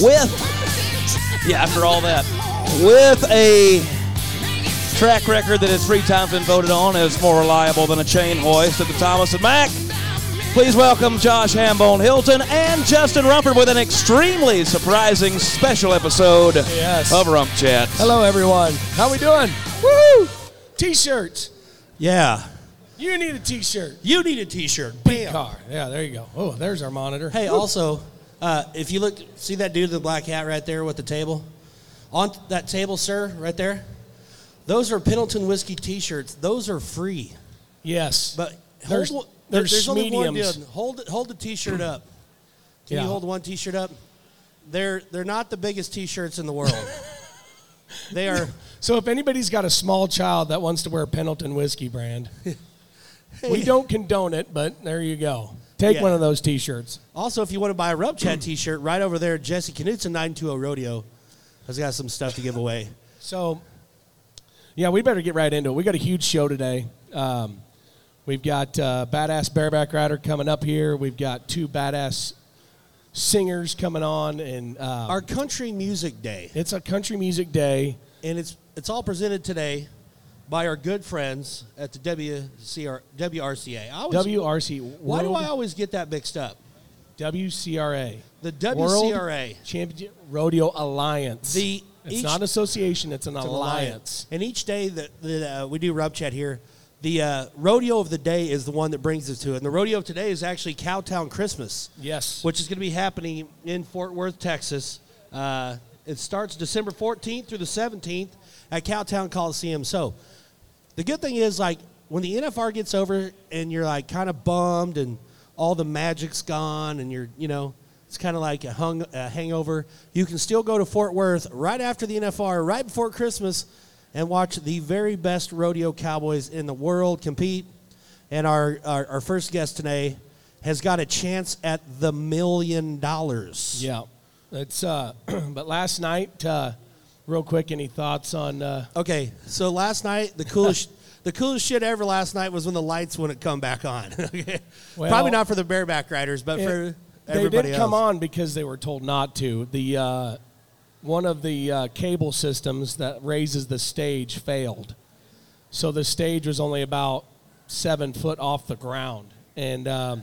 with Yeah, after all that. with a track record that has three times been voted on as more reliable than a chain hoist at the Thomas and Mack. Please welcome Josh Hambone Hilton and Justin Rumford with an extremely surprising special episode Yes. of Rump Chat. Hello, everyone. How we doing? Woo! T-shirts. Yeah. You need a T-shirt. You need a T-shirt. Big Bam. car. Yeah, there you go. Oh, there's our monitor. Hey, also, uh, if you look, see that dude in the black hat right there with the table? On that table, sir, right there. Those are Pendleton whiskey T-shirts. Those are free. Yes, But There's- one- there's there's only one dude. Hold. Hold the T-shirt up. Can Yeah. you hold one T-shirt up? They're they're not the biggest T-shirts in the world. they are. So if anybody's got a small child that wants to wear Pendleton whiskey brand, we don't condone it, but there you go. Take Yeah. one of those T-shirts. Also, if you want to buy a Rump Chat T-shirt, right over there, Jesse Knutson 920 Rodeo has got some stuff to give away. So, yeah, we better get right into it. We got a huge show today. Um, we've got uh, badass bareback rider coming up here. We've got two badass singers coming on, and uh, Our Country Music Day, it's a country music day. and it's it's all presented today by our good friends at the WCR, WRCA. I always, WRC. why do World- I always get that mixed up? WCRA. The World WCRA. Championship Rodeo Alliance. The it's each- not an association; it's an It's an alliance. And each day that, that uh, we do Rump Chat here, the uh, rodeo of the day is the one that brings us to it. And the rodeo of today is actually Cowtown Christmas, Yes. which is going to be happening in Fort Worth, Texas. Uh, it starts December 14th through the 17th at Cowtown Coliseum. So the good thing is, like, when the NFR gets over and you're like kind of bummed and all the magic's gone and you're, you know, it's kind of like a, hung, a hangover, you can still go to Fort Worth right after the NFR, right before Christmas, and watch the very best rodeo cowboys in the world compete. And our, our, our first guest today has got a chance at the million dollars. Yeah. It's. Uh, but last night, uh, real quick, any thoughts on? Uh, Okay, so last night the coolest the coolest shit ever last night was when the lights wouldn't come back on. okay, Well, probably not for the bareback riders, but for It- they everybody didn't come on because they were told not to. The uh, one of the uh, cable systems that raises the stage failed, so the stage was only about seven foot off the ground. And um,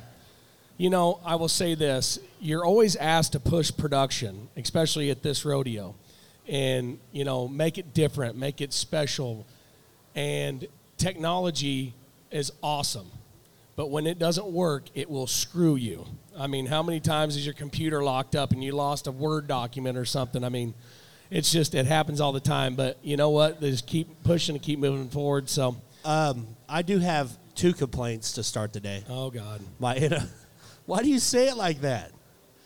you know, I will say this: you're always asked to push production, especially at this rodeo, and you know, make it different, make it special, and technology is awesome. But when it doesn't work, it will screw you. I mean, how many times is your computer locked up and you lost a Word document or something? I mean, it's just, it happens all the time. But you know what? They just keep pushing and keep moving forward. So, Um, I do have two complaints to start the day. oh, God. My, why do you say it like that?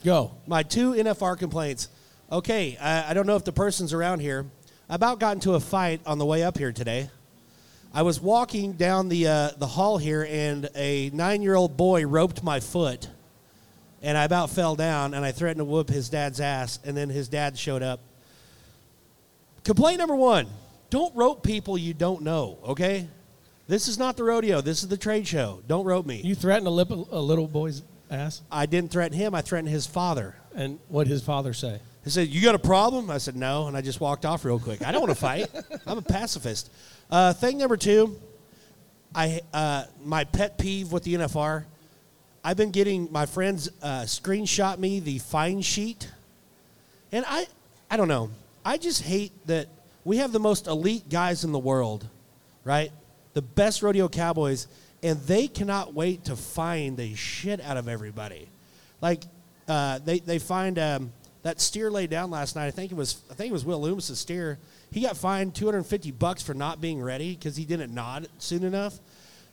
Go. My two NFR complaints. Okay, I, I don't know if the person's around here. I about got into a fight on the way up here today. I was walking down the uh, the hall here, and a nine year old boy roped my foot, and I about fell down, and I threatened to whoop his dad's ass, and then his dad showed up. Complaint number one: Don't rope people you don't know. Okay, this is not the rodeo. This is the trade show. Don't rope me. You threatened to lip a, a little boy's ass? I didn't threaten him. I threatened his father. And what did his father say? He said, "You got a problem?" I said, "No," and I just walked off real quick. I don't want to fight. I'm a pacifist. Uh, thing number two, I uh, my pet peeve with the NFR. I've been getting my friends uh, screenshot me the fine sheet, and I I don't know. I just hate that we have the most elite guys in the world, right? The best rodeo cowboys, and they cannot wait to find the shit out of everybody. Like uh, they they find um, that steer laid down last night. I think it was I think it was Will Lummus's steer. He got fined 250 bucks for not being ready because he didn't nod soon enough.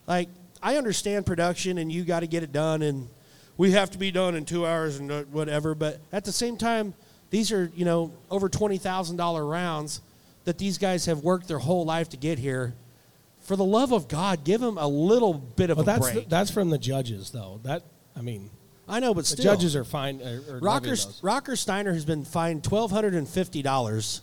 Like I understand production and you got to get it done and we have to be done in two hours and uh, whatever. But at the same time, these are you know over twenty thousand dollar rounds that these guys have worked their whole life to get here. For the love of God, give them a little bit of Well, a that's break. that's from the judges, though. That I mean, I know, but the still, judges are fine. Are, are Rocker. Rocker Steiner has been fined twelve hundred and fifty dollars.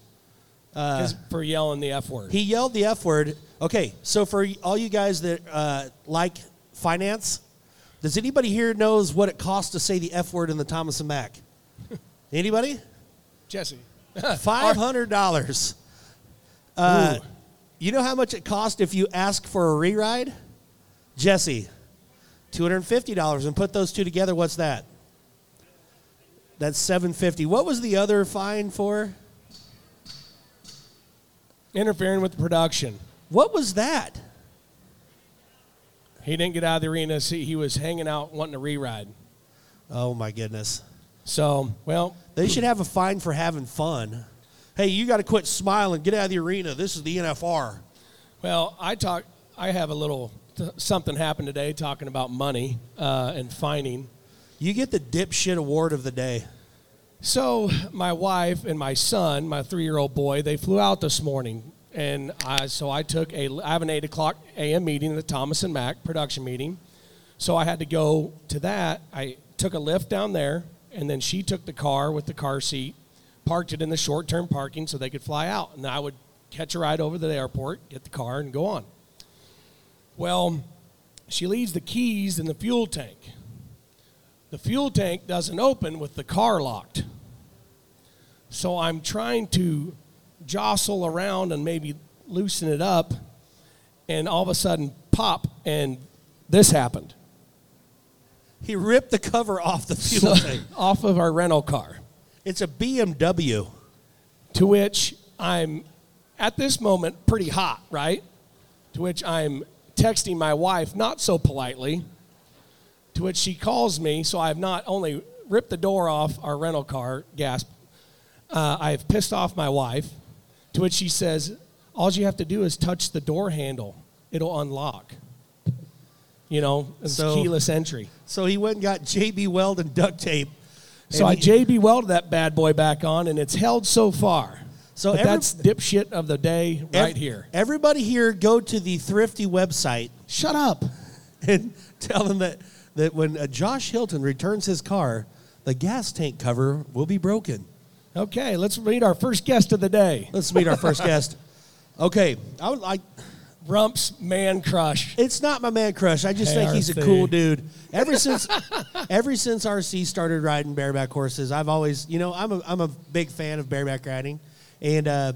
'Cause for yelling the f word. He yelled the f word. Okay, so for all you guys that uh, like finance, does anybody here knows what it costs to say the f word in the Thomas and Mack? Anybody? Jesse. Five hundred dollars. Uh, you know how much it cost if you ask for a re-ride? Jesse, two hundred and fifty dollars, and put those two together. What's that? That's seven fifty. What was the other fine for? Interfering with the production. What was that? He didn't get out of the arena. See, he was hanging out wanting to re-ride. Oh my goodness! So, well, They should have a fine for having fun. Hey, you got to quit smiling. Get out of the arena. This is the NFR. well, I talk. I have a little something happened today talking about money uh, and fining. You get the dipshit award of the day. So my wife and my son, my three-year-old boy, they flew out this morning, and I, so I took a. I have an eight o'clock a.m. meeting at the Thomas and Mack production meeting, so I had to go to that. I took a lift down there, and then she took the car with the car seat, parked it in the short-term parking so they could fly out, and I would catch a ride over to the airport, get the car, and go on. Well, she leaves the keys in the fuel tank. The fuel tank doesn't open with the car locked. So I'm trying to jostle around and maybe loosen it up, and all of a sudden, pop, and this happened. He ripped the cover off the fuel So- tank. off of our rental car. It's a BMW. To which I'm, at this moment, pretty hot, right? To which I'm texting my wife, not so politely. To which she calls me, so I've not only ripped the door off our rental car, gasp, uh, I've pissed off my wife. To which she says, All you have to do is touch the door handle, it'll unlock. You know, it's So- keyless entry. So he went and got JB Weld and duct tape. So I JB welded that bad boy back on, and it's held so far. So every- that's dipshit of the day right ev- here. Everybody here, go to the Thrifty website Shut up. and tell them that, that when uh, Josh Hilton returns his car, the gas tank cover will be broken. Okay, let's meet our first guest of the day. Let's meet our first guest. Okay, I would like. Rump's man crush. It's not my man crush. I just think he's a cool dude. Ever since, ever since RC started riding bareback horses, I've always, you know, I'm a, I'm a big fan of bareback riding, and uh,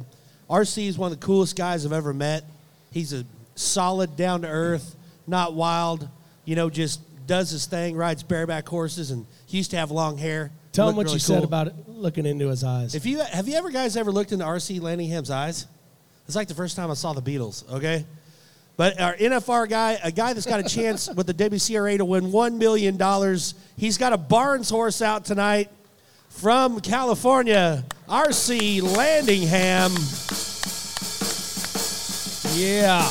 RC is one of the coolest guys I've ever met. He's a solid, down to earth, not wild. You know, just does his thing, rides bareback horses, and he used to have long hair. Tell him what really you said about it, looking into his eyes. If you have you ever guys ever looked into RC Landingham's eyes? It's like the first time I saw the Beatles. Okay, but our NFR guy, a guy that's got a chance with the WCRA to win one million dollars. He's got a Barnes horse out tonight from California. RC Landingham. yeah.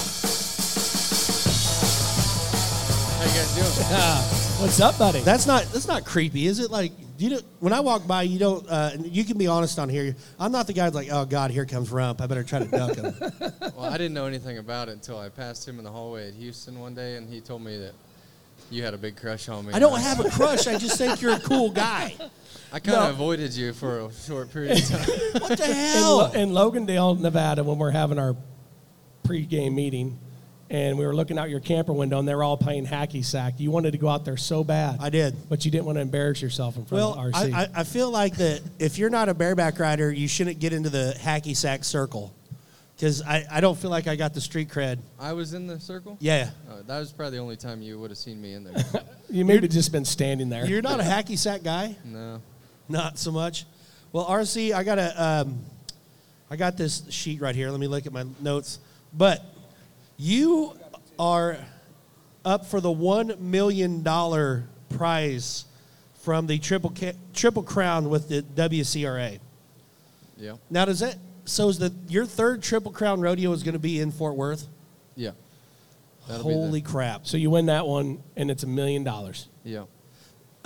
How you guys doing? What's up, buddy? That's not that's not creepy, is it? Like you know, when I walk by, you don't. Uh, you can be honest on here. I'm not the guy that's like, oh God, here comes Rump. I better try to duck him. Well, I didn't know anything about it until I passed him in the hallway at Houston one day, and he told me that you had a big crush on me. I don't have a crush. I just think you're a cool guy. I kind of No. avoided you for a short period of time. What the in, hell? Lo- in Logandale, Nevada, when we're having our pregame meeting, and we were looking out your camper window, and they were all playing hacky sack. You wanted to go out there so bad, I did. but you didn't want to embarrass yourself in front Well, of RC. I, I, I feel like that if you're not a bareback rider, you shouldn't get into the hacky sack circle. Because I, I don't feel like I got the street cred. I was in the circle. Yeah. Uh, that was probably the only time you would have seen me in there. you may have just been standing there. You're not a hacky sack guy? no. Not so much. Well, RC, I got a, um, I got this sheet right here. Let me look at my notes. But you are up for the one million dollar prize from the triple Ca- triple crown with the WCRA. Yeah. Now, does that so? Is the your third triple crown rodeo is going to be in Fort Worth? Yeah. That'll Holy crap! so you win that one, and it's a million dollars. Yeah.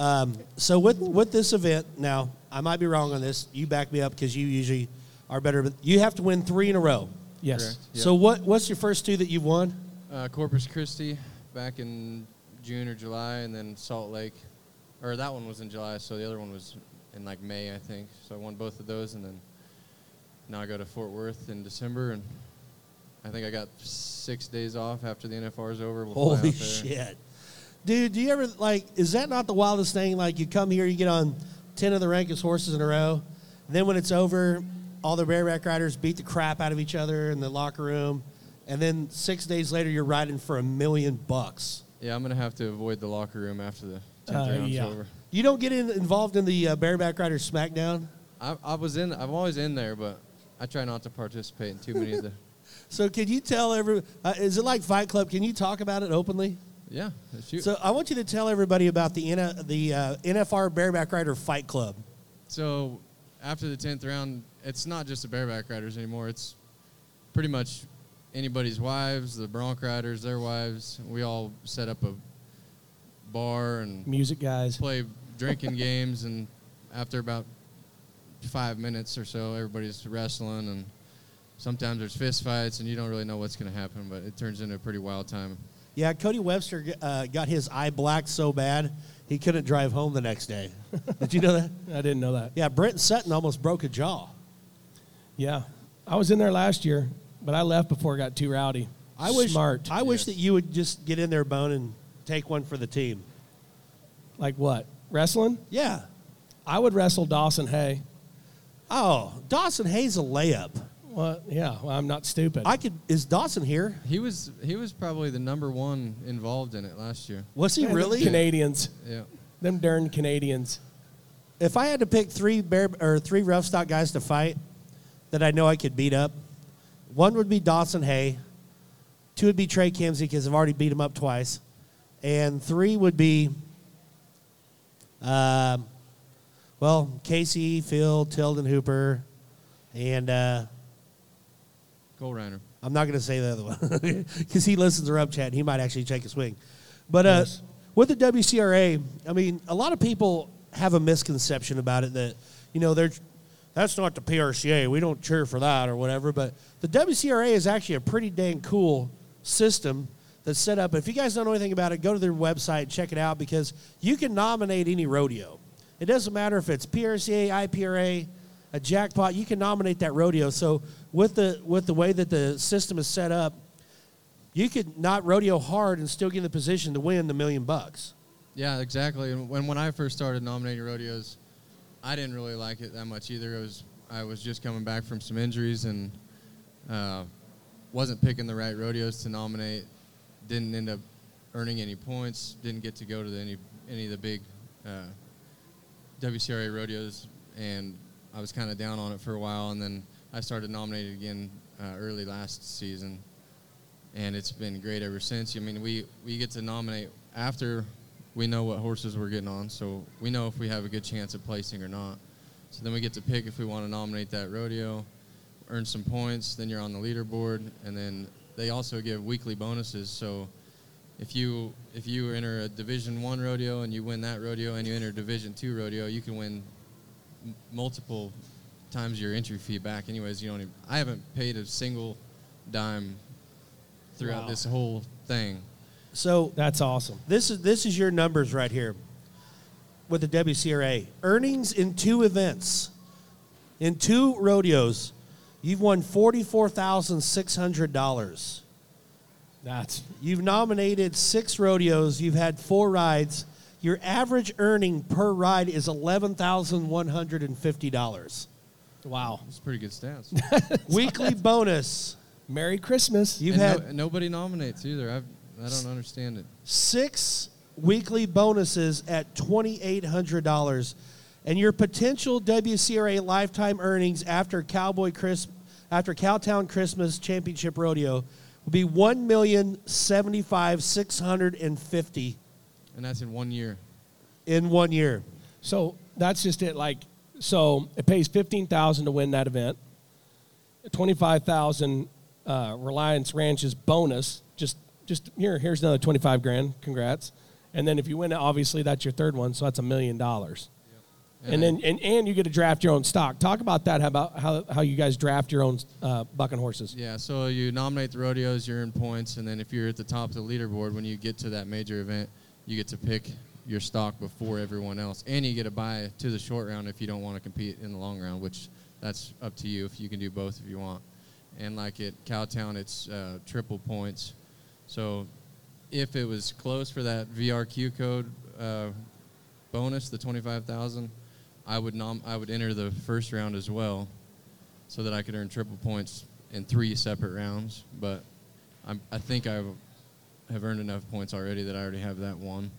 Um, so with with this event, now I might be wrong on this. You back me up because you usually are better. But you have to win three in a row. Yes. Correct. Yeah. So what what's your first two that you've won? Uh, Corpus Christi back in June or July, and then Salt Lake. Or that one was in July, so the other one was in like May, I think. So I won both of those, and then now I go to Fort Worth in December, and I think I got six days off after the NFR is over. We'll Holy shit, dude! Do you ever like? Is that not the wildest thing? Like you come here, you get on ten of the rankest horses in a row, then when it's over, all the bareback riders beat the crap out of each other in the locker room, and then six days later you're riding for a million bucks. Yeah, I'm gonna have to avoid the locker room after the tenth Uh, round's yeah. over. You don't get in, involved in the uh, bareback rider SmackDown. I, I was in. I'm always in there, but I try not to participate in too many of the. So can you tell every? Uh, is it like Fight Club? Can you talk about it openly? Yeah, shoot. So I want you to tell everybody about the N- the uh, NFR Bareback Rider Fight Club. So after the tenth round, it's not just the bareback riders anymore. It's pretty much anybody's wives, the bronc riders, their wives. We all set up a bar and Music guys. play drinking games, and after about five minutes or so, everybody's wrestling, and sometimes there's fist fights, and you don't really know what's going to happen, but it turns into a pretty wild time. Yeah, Cody Webster uh, got his eye black so bad he couldn't drive home the next day. Did you know that? I didn't know that. Yeah, Brent Sutton almost broke a jaw. Yeah. I was in there last year, but I left before it got too rowdy. I wish Smart. I wish that you would just get in there, Bone, and take one for the team. Like what? Wrestling? Yeah. I would wrestle Dawson Hay. Oh, Dawson Hay's a layup. Well, yeah, well, I'm not stupid. I could. Is Dawson here? He was he was probably the number one involved in it last year. Was he Man, them really? Canadians. Yeah. Them darn Canadians. If I had to pick three bear or three rough stock guys to fight that I know I could beat up, one would be Dawson Hay, two would be Trey Kimzey because I've already beat him up twice, and three would be, um, well, Casey, Phil, Tilden, Hooper, and uh, Cole Reiner. I'm not going to say the other one because he listens to Rump Chat. And he might actually take a swing. But uh, Yes. with the WCRA, I mean, a lot of people have a misconception about it that, you know, they're that's not the PRCA. We don't cheer for that or whatever. But the WCRA is actually a pretty dang cool system that's set up. If you guys don't know anything about it, go to their website and check it out because you can nominate any rodeo. It doesn't matter if it's PRCA, IPRA, a jackpot. You can nominate that rodeo. So with the with the way that the system is set up, you could not rodeo hard and still get in the position to win the million bucks. Yeah, exactly. When when I first started nominating rodeos, I didn't really like it that much either. It was I was just coming back from some injuries and uh, wasn't picking the right rodeos to nominate. Didn't end up earning any points. Didn't get to go to the, any any of the big uh, WCRA rodeos, and I was kind of down on it for a while. And then I started nominating again uh, early last season, and it's been great ever since. I mean, we we get to nominate after we know what horses we're getting on, so we know if we have a good chance of placing or not. So then we get to pick if we want to nominate that rodeo, earn some points, then you're on the leaderboard, and then they also give weekly bonuses. So if you if you enter a Division One rodeo and you win that rodeo, and you enter a Division Two rodeo, you can win m- multiple times your entry fee back. Anyways, you don't. Even, I haven't paid a single dime throughout Wow. this whole thing. So That's awesome. this is this is your numbers right here with the WCRA earnings in two events, in two rodeos. You've won forty four thousand six hundred dollars. That's You've nominated six rodeos. You've had four rides. Your average earning per ride is eleven thousand one hundred and fifty dollars. Wow. It's pretty good stats. Weekly bonus. Merry Christmas. You've and had no, nobody nominates either. I've, I don't understand it. six weekly bonuses at $2,800. And your potential WCRA lifetime earnings after Cowboy Chris, after Cowtown Christmas Championship Rodeo will be one million seventy-five six hundred and fifty And that's in one year. in one year. So that's just it. Like, so it pays fifteen thousand to win that event. Twenty-five thousand uh, Reliance Ranch's bonus. Just, just here. Here's another twenty-five grand. Congrats. And then if you win it, obviously that's your third one. So that's a million dollars. And then and, and you get to draft your own stock. Talk about that. How about how, how you guys draft your own uh, bucking horses? Yeah, so you nominate the rodeos, you earn points, and then if you're at the top of the leaderboard, when you get to that major event, you get to pick your stock before everyone else, and you get a buy to the short round if you don't want to compete in the long round, which that's up to you if you can do both if you want. And like at Cowtown, it's uh, triple points. So if it was close for that VRQ code uh, bonus, the twenty-five thousand, I would nom- I would enter the first round as well, so that I could earn triple points in three separate rounds. But I'm, I think I have earned enough points already that I already have that one.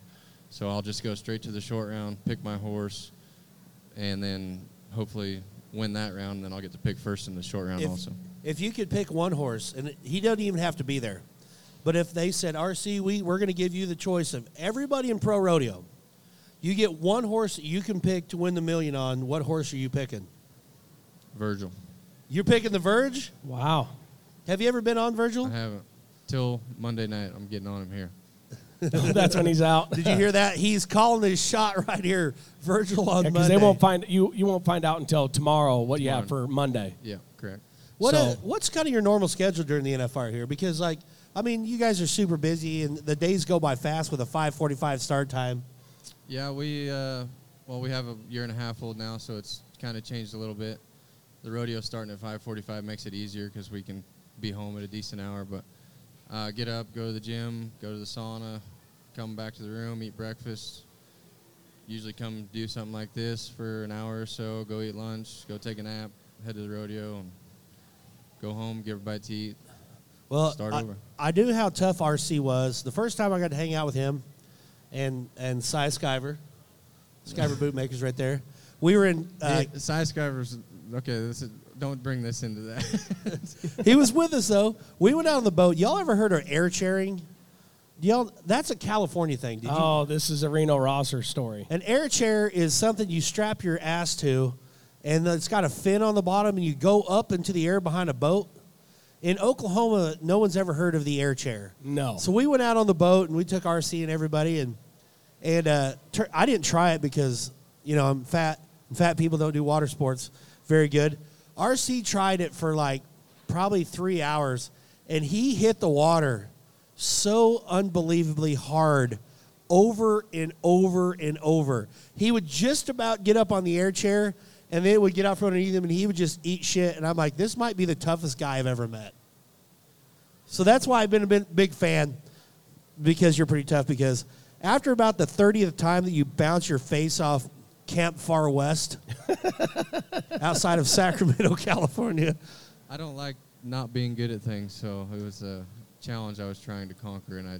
So I'll just go straight to the short round, pick my horse, and then hopefully win that round. And then I'll get to pick first in the short round If, also. if you could pick one horse, and he doesn't even have to be there, but if they said, RC, we, we're going to give you the choice of everybody in pro rodeo, you get one horse that you can pick to win the million on, what horse are you picking? Virgil. You're picking the Verge? Wow. Have you ever been on Virgil? I haven't till Monday night. I'm getting on him here. That's when he's out. Did you hear that? He's calling his shot right here. Virgil on Because Monday. they won't find you. You won't find out until tomorrow what you have for Monday. Yeah, correct. What So- uh, what's kind of your normal schedule during the NFR here? Because like, I mean, you guys are super busy, and the days go by fast with a 5:45 start time. Yeah, we uh, well, we have a year and a half old now, so it's kind of changed a little bit. The rodeo starting at 5:45 makes it easier because we can be home at a decent hour. But uh, get up, go to the gym, go to the sauna, come back to the room, eat breakfast. Usually come do something like this for an hour or so. Go eat lunch, go take a nap, head to the rodeo, and go home, give everybody to eat. Well, Start I, over. I knew how tough RC was. The first time I got to hang out with him, and and Cy Skyver, Skyver Bootmakers right there. We were in. Uh, Hey, size skivers. Okay, this is, don't bring this into that. he was with us though. We went out on the boat. Y'all ever heard of air chairing? Y'all, that's a California thing. Did you? Oh, this is a Reno Rosser story. An air chair is something you strap your ass to, and it's got a fin on the bottom, and you go up into the air behind a boat. In Oklahoma, no one's ever heard of the air chair. No. So we went out on the boat, and we took RC and everybody, and and uh, tur- I didn't try it because you know I'm fat. and Fat people don't do water sports very good. RC tried it for like probably three hours, and he hit the water so unbelievably hard over and over and over. He would just about get up on the air chair, and then it would get out from underneath him, and he would just eat shit. And I'm like, this might be the toughest guy I've ever met. So that's why I've been a big fan because you're pretty tough. Because after about the 30th time that you bounce your face off Camp Far West outside of Sacramento, California, I don't like not being good at things, so it was a challenge I was trying to conquer, and I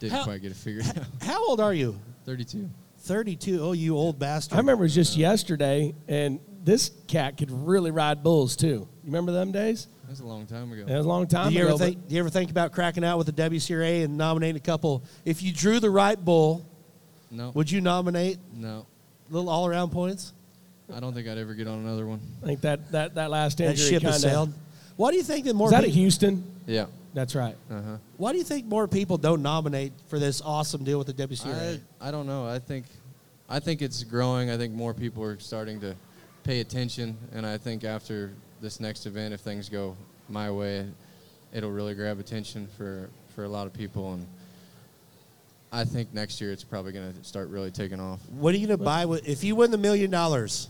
didn't How- quite get it figured out. how old are you? 32. 32. Oh, you old bastard. I remember it was just yesterday, and this cat could really ride bulls too. You remember them days? That was a long time ago. It was a long time Do you ago. ever think? Do you ever think about cracking out with the WCRA and nominating a couple? If you drew the right bull, No, would you nominate no. little all-around points? I don't think I'd ever get on another one. I think that that that last That injury ship kind has of. sailed. Why do you think that more? Is that at peop- Houston? Yeah. That's right. Uh huh. Why do you think more people don't nominate for this awesome deal with the WCRA? I, I don't know. I think I think it's growing. I think more people are starting to pay attention, and I think after this next event, if things go my way, it'll really grab attention for for a lot of people, and I think next year it's probably going to start really taking off. What are you going to buy if you win the million dollars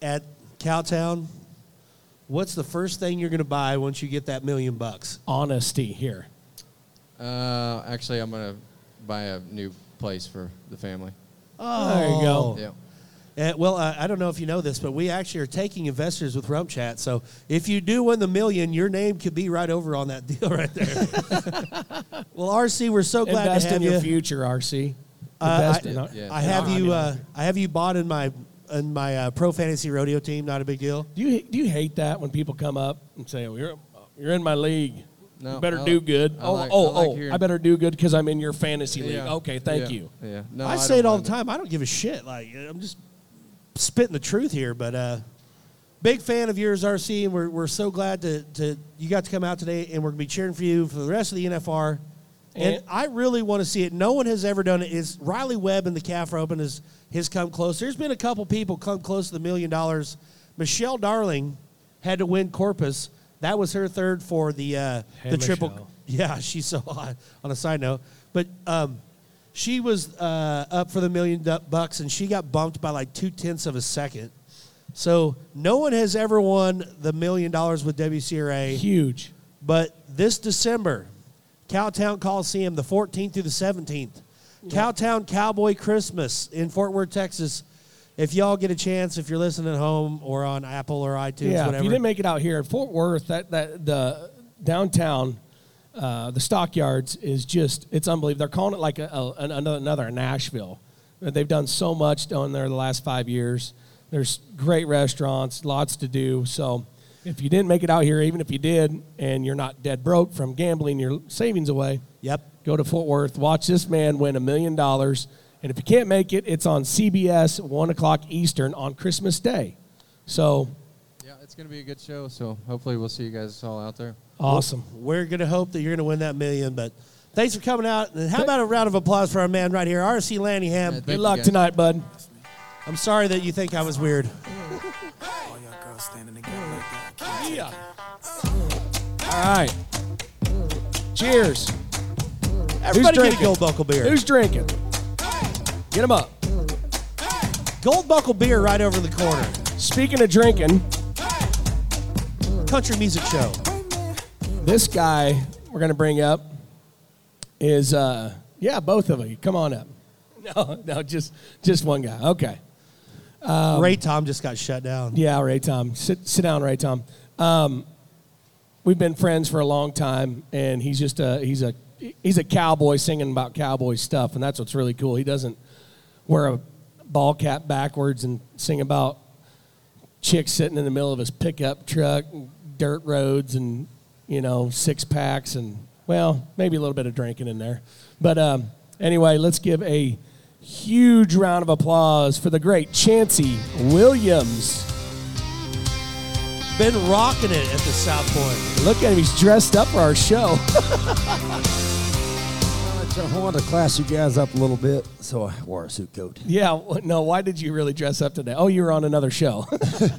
at Cowtown? What's the first thing you're going to buy once you get that million bucks? Honesty here. Uh, actually, I'm going to buy a new place for the family. Oh, There you go. Yeah. Uh, well, uh, I don't know if you know this, but we actually are taking investors with Rump Chat. So if you do win the million, your name could be right over on that deal right there. well, RC, we're so glad Invest to have in your you. future, RC. Uh, I, Yeah. I have you. Uh, I have you bought in my in my uh, pro fantasy rodeo team. Not a big deal. Do you do you hate that when people come up and say, "Well, you're you're in my league. No, you better I do like- good." I oh, like- oh, I like oh! hearing- I better do good because I'm in your fantasy league. Yeah. Okay, thank Yeah. you. Yeah. No, I, I say it all the time. I don't give a shit. Like I'm just spitting the truth here, but uh, big fan of yours, RC, and we're, we're so glad to, to you got to come out today, and we're gonna be cheering for you for the rest of the NFR. And, And- I really want to see it. No one has ever done it. Is Riley Webb in the calf Open has has come close. There's been a couple people come close to the million dollars. Michelle Darling had to win Corpus. That was her third for the uh, Hey, the triple. Yeah, she's so hot. On a side note, but um, she was uh, up for the million bucks, and she got bumped by like two tenths of a second. So no one has ever won the million dollars with WCRA. Huge. But this December, Cowtown Coliseum, the 14th through the 17th, Cowtown Cowboy Christmas in Fort Worth, Texas. if y'all get a chance, if you're listening at home or on Apple or iTunes, yeah, whatever. if you didn't make it out here in Fort Worth, that that the downtown, uh, the stockyards is just it's unbelievable. They're calling it like a, a, another another Nashville. They've done so much down there the last five years. There's great restaurants, lots to do. So if you didn't make it out here, even if you did, and you're not dead broke from gambling your savings away, yep. go to Fort Worth, watch this man win a million dollars. And if you can't make it, it's on CBS, 1 o'clock Eastern on Christmas Day. So Yeah, it's gonna be a good show. So hopefully we'll see you guys all out there. awesome. We're going to hope that you're going to win that million. But thanks for coming out. And how about a round of applause for our man right here, RC Landingham? Yeah, Good luck tonight, bud. I'm sorry that you think I was weird. All y'all girls standing together like that. Yeah. All right. Cheers. Everybody get a drinking? Gold Buckle beer. Who's drinking? Get him up. Gold Buckle beer right over the corner. Speaking of drinking, Country music show. this guy we're going to bring up is, uh, yeah, both of you. Come on up. No, no, just just one guy. Okay. Ray Tom just got shut down. Yeah, Ray Tom. Sit, sit down, Ray Tom. Um, we've been friends for a long time, and he's just a he's a he's a cowboy singing about cowboy stuff, and that's what's really cool. He doesn't wear a ball cap backwards and sing about chicks sitting in the middle of his pickup truck, dirt roads, and you know six packs, and well, maybe a little bit of drinking in there. But um, anyway, let's give a huge round of applause for the great Chancey Williams. Been rocking it at the South Point. Look at him; he's dressed up for our show. I wanted to class you guys up a little bit, so I wore a suit coat. yeah, no. Why did you really dress up today? Oh, you were on another show.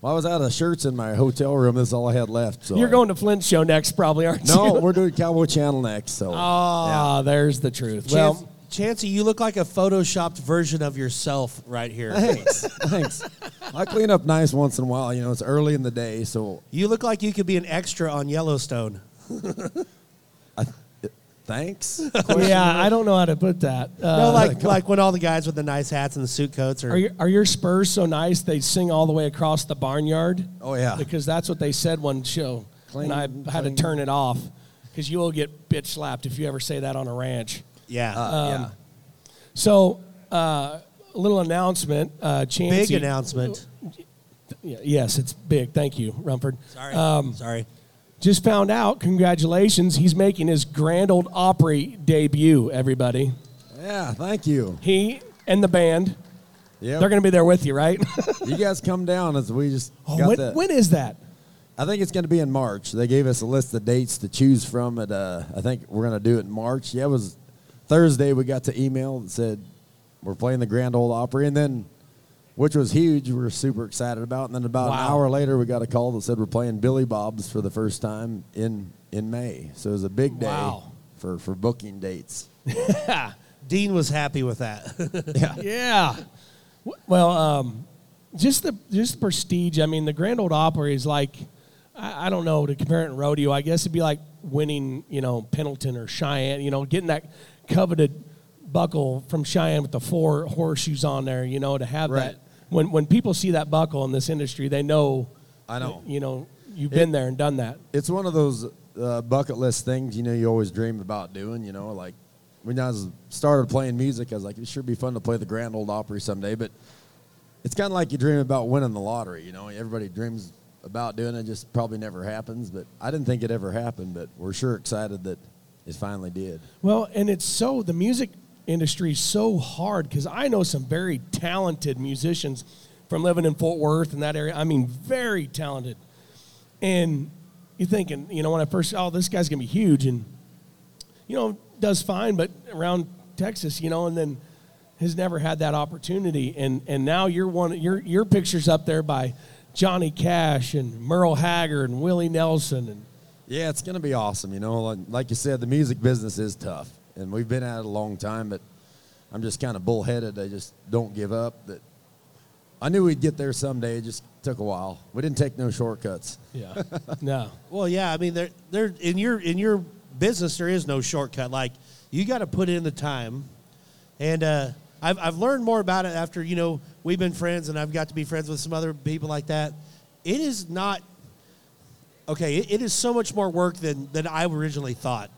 Well, I was out of shirts in my hotel room. This is all I had left. So You're I- going to Flint's show next, probably, aren't you? No, we're doing Cowboy Channel next. So Ah, there's the truth. Chance, Well, Chancey, you look like a photoshopped version of yourself right here. thanks, thanks. I clean up nice once in a while. You know, it's early in the day, so You look like you could be an extra on Yellowstone. thanks. yeah, I don't know how to put that. Uh, no, like like when all the guys with the nice hats and the suit coats are. Are, your, are your Spurs so nice they sing all the way across the barnyard? Oh, yeah. Because that's what they said one show. Cling, and I had cling. to turn it off because you will get bitch slapped if you ever say that on a ranch. Yeah, Uh, yeah. So, uh, a little announcement. Uh, Chancey, big announcement. Yes, it's big. Thank you, Rumford. Sorry, Um, sorry. just found out. Congratulations. He's making his Grand Ole Opry debut, everybody. Yeah, thank you. He and the band. Yeah, They're going to be there with you, right? you guys come down as we just oh, when, that. when is that? I think it's going to be in March. They gave us a list of dates to choose from. At uh, I think we're going to do it in March. Yeah, it was Thursday. We got the email that said we're playing the Grand Ole Opry, and then which was huge. We were super excited about. And then about an hour later, we got a call that said we're playing Billy Bob's for the first time in in May. So it was a big day Wow. for for booking dates. Dean was happy with that. Yeah. Yeah. Well, um, just the just the prestige. I mean, the Grand Ole Opry is like, I, I don't know to compare it to rodeo. I guess it'd be like winning, you know, Pendleton or Cheyenne. You know, getting that coveted buckle from Cheyenne with the four horseshoes on there. You know, to have Right. that. When when people see that buckle in this industry, they know. I know. You know, you've been there and done that. it's one of those uh, bucket list things you know you always dream about doing you know like when i was started playing music i was like it sure be fun to play the grand ole opry someday but it's kind of like you dream about winning the lottery you know everybody dreams about doing it just probably never happens but i didn't think it ever happened but we're sure excited that it finally did Well, and it's so the music industry is so hard because I know some very talented musicians from living in Fort Worth and that area. I mean, very talented. And you're thinking, you know, when I first, oh, this guy's gonna be huge, and you know, does fine, but around Texas, you know, and then has never had that opportunity. And and now you're one, your your pictures up there by Johnny Cash and Merle Haggard and Willie Nelson and yeah it's going to be awesome you know like, like you said the music business is tough and we've been at it a long time but i'm just kind of bullheaded i just don't give up that i knew we'd get there someday it just took a while we didn't take no shortcuts yeah, no. well, yeah, I mean, there, there in your in your business there is no shortcut. Like you got to put in the time, and uh, I've I've learned more about it after you know we've been friends, and I've got to be friends with some other people like that. It is not okay. It, it is so much more work than than I originally thought.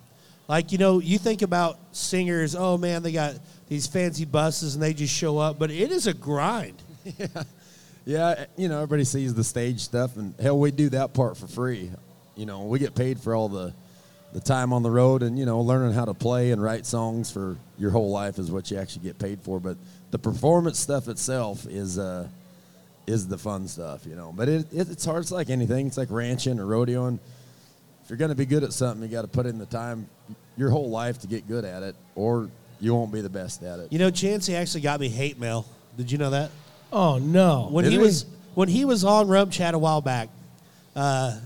Like you know, you think about singers. Oh man, they got these fancy buses and they just show up, but it is a grind. Yeah, yeah, you know, everybody sees the stage stuff, and hell, we do that part for free. You know, we get paid for all the the time on the road, and you know, learning how to play and write songs for your whole life is what you actually get paid for. But the performance stuff itself is uh, is the fun stuff, you know. But it, it it's hard. It's like anything. It's like ranching or rodeoing. If you're going to be good at something, you got to put in the time your whole life to get good at it, or you won't be the best at it. You know, Chancey actually got me hate mail. Did you know that? Oh no! when Did he he? was when he was on Rump Chat a while back, uh,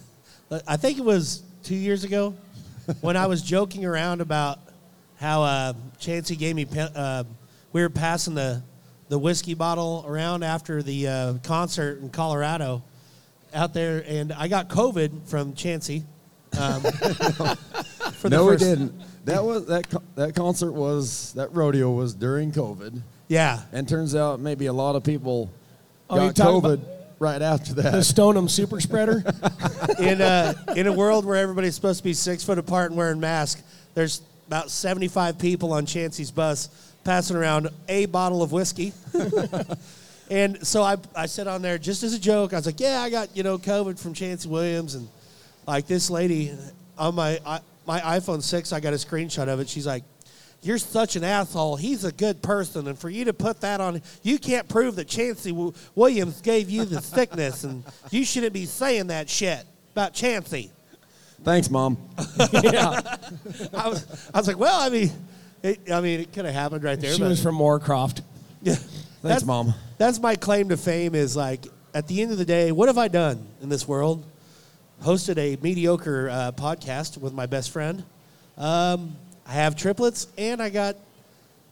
I think it was two years ago, when I was joking around about how uh, Chancey gave me. Uh, we were passing the the whiskey bottle around after the uh, concert in Colorado, out there, and I got COVID from Chancey. Um, for the no, first- we didn't. That was that co- that concert was that rodeo was during COVID, Yeah, and turns out maybe a lot of people Oh, got COVID right after that. The that. Stoneham super spreader. in a in a world where everybody's supposed to be six foot apart and wearing masks, there's about 75 people on Chancey's bus passing around a bottle of whiskey. and so I, I said on there just as a joke, I was like, yeah, I got you know COVID from Chancey Williams, and like this lady on my I, my iPhone six, I got a screenshot of it. She's like. You're such an asshole. He's a good person, and for you to put that on, you can't prove that Chancey W- Williams gave you the sickness, and you shouldn't be saying that shit about Chancey. Thanks, mom. yeah, I was, I was like, well, I mean, it, I mean, it could have happened right there. she but was from Moorcroft. yeah, Thanks, that's, mom. That's my claim to fame. Is like at the end of the day, what have I done in this world? Hosted a mediocre uh, podcast with my best friend. Um, I have triplets, and I got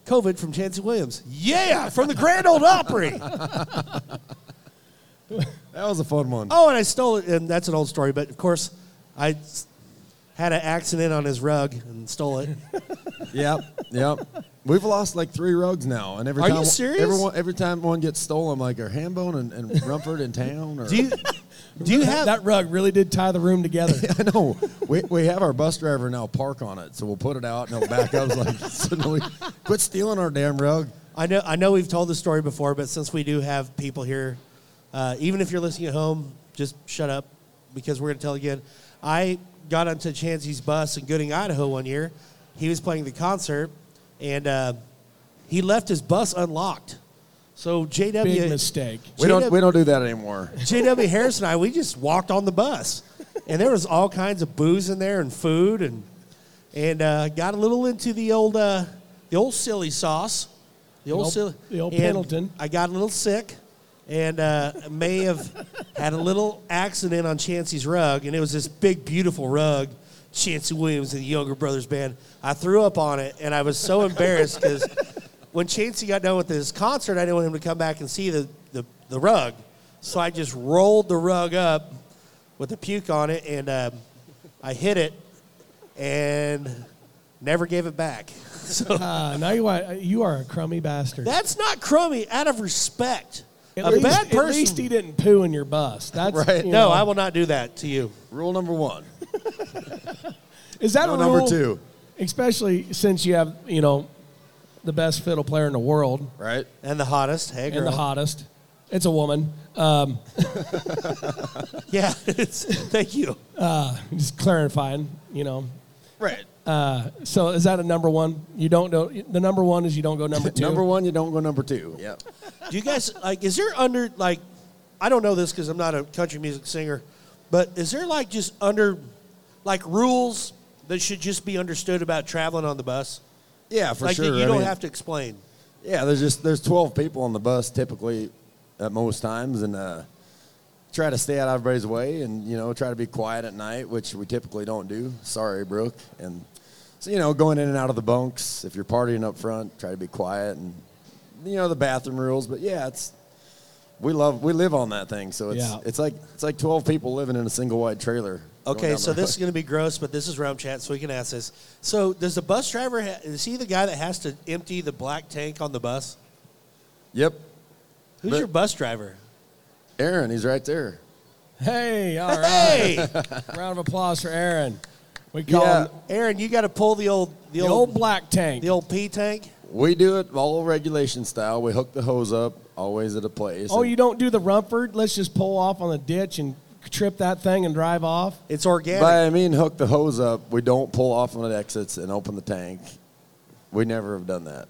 COVID from Chancey Williams. Yeah, from the Grand Ole Opry. That was a fun one. Oh, and I stole it, and that's an old story. But of course, I had an accident on his rug and stole it. Yep, yep. We've lost like three rugs now, and every Are you time serious? Everyone, every time one gets stolen, like, are Hambone and, and Rumford in town? Or Do you do you have that rug really did tie the room together. I know. We, we have our bus driver now park on it, so we'll put it out and he'll back up. It's like, so no, quit stealing our damn rug. I know I know we've told the story before, but since we do have people here, uh, even if you're listening at home, just shut up because we're going to tell again. I got onto Chancey's bus in Gooding, Idaho one year. He was playing the concert, and uh, he left his bus unlocked. So JW Big mistake. We don't we don't do that anymore. JW Harris and I, we just walked on the bus, and there was all kinds of booze in there and food, and and uh, got a little into the old uh, the old silly sauce, the old, old- silly, the old and Pendleton. I got a little sick, and uh, may have had a little accident on Chancey's rug, and it was this big, beautiful rug. Chancey Williams and the Younger Brothers Band. I threw up on it, and I was so embarrassed because when Chancey got done with his concert, I didn't want him to come back and see the, the, the rug. So I just rolled the rug up with the puke on it, and um, I hit it and never gave it back. So Uh, now you are you are a crummy bastard. that's not crummy out of respect. At, a least, bad at least he didn't poo in your bus. That's Right. you no. I will not do that to you. Rule number one. Is that Rule a number two. Especially since you have you know the best fiddle player in the world Right? And the hottest. Hey, girl. and the hottest. It's a woman. Um, Yeah, it's, thank you. just clarifying, you know. Right. Uh, so is that a number one? You don't know. The number one is you don't go number two. Number one, you don't go number two. Yep. Do you guys like? Is there under like? I don't know this because I'm not a country music singer, but is there like just under, like rules that should just be understood about traveling on the bus? Yeah, for like sure. that you I don't mean, have to explain. Yeah, there's just there's 12 people on the bus typically at most times, and uh, try to stay out of everybody's way, and you know try to be quiet at night, which we typically don't do. Sorry, Brooke. And so you know going in and out of the bunks. If you're partying up front, try to be quiet, and you know the bathroom rules. But yeah, it's we love we live on that thing, so it's Yeah. it's like it's like 12 people living in a single wide trailer. Okay, so the this is going to be gross, but this is round chat, so we can ask this. So, does the bus driver ha- is he the guy that has to empty the black tank on the bus? Yep. Who's But- your bus driver? Aaron, he's right there. Hey, all right. Hey, Round of applause for Aaron. We call Yeah. him Aaron, you got to pull the old the, the old, old black tank. the old P tank. We do it all regulation style. We hook the hose up always at a place. oh, you don't do the Rumford? Let's just pull off on the ditch and trip that thing and drive off. It's organic. By I mean hook the hose up. We don't pull off on the exits and open the tank. We never have done that.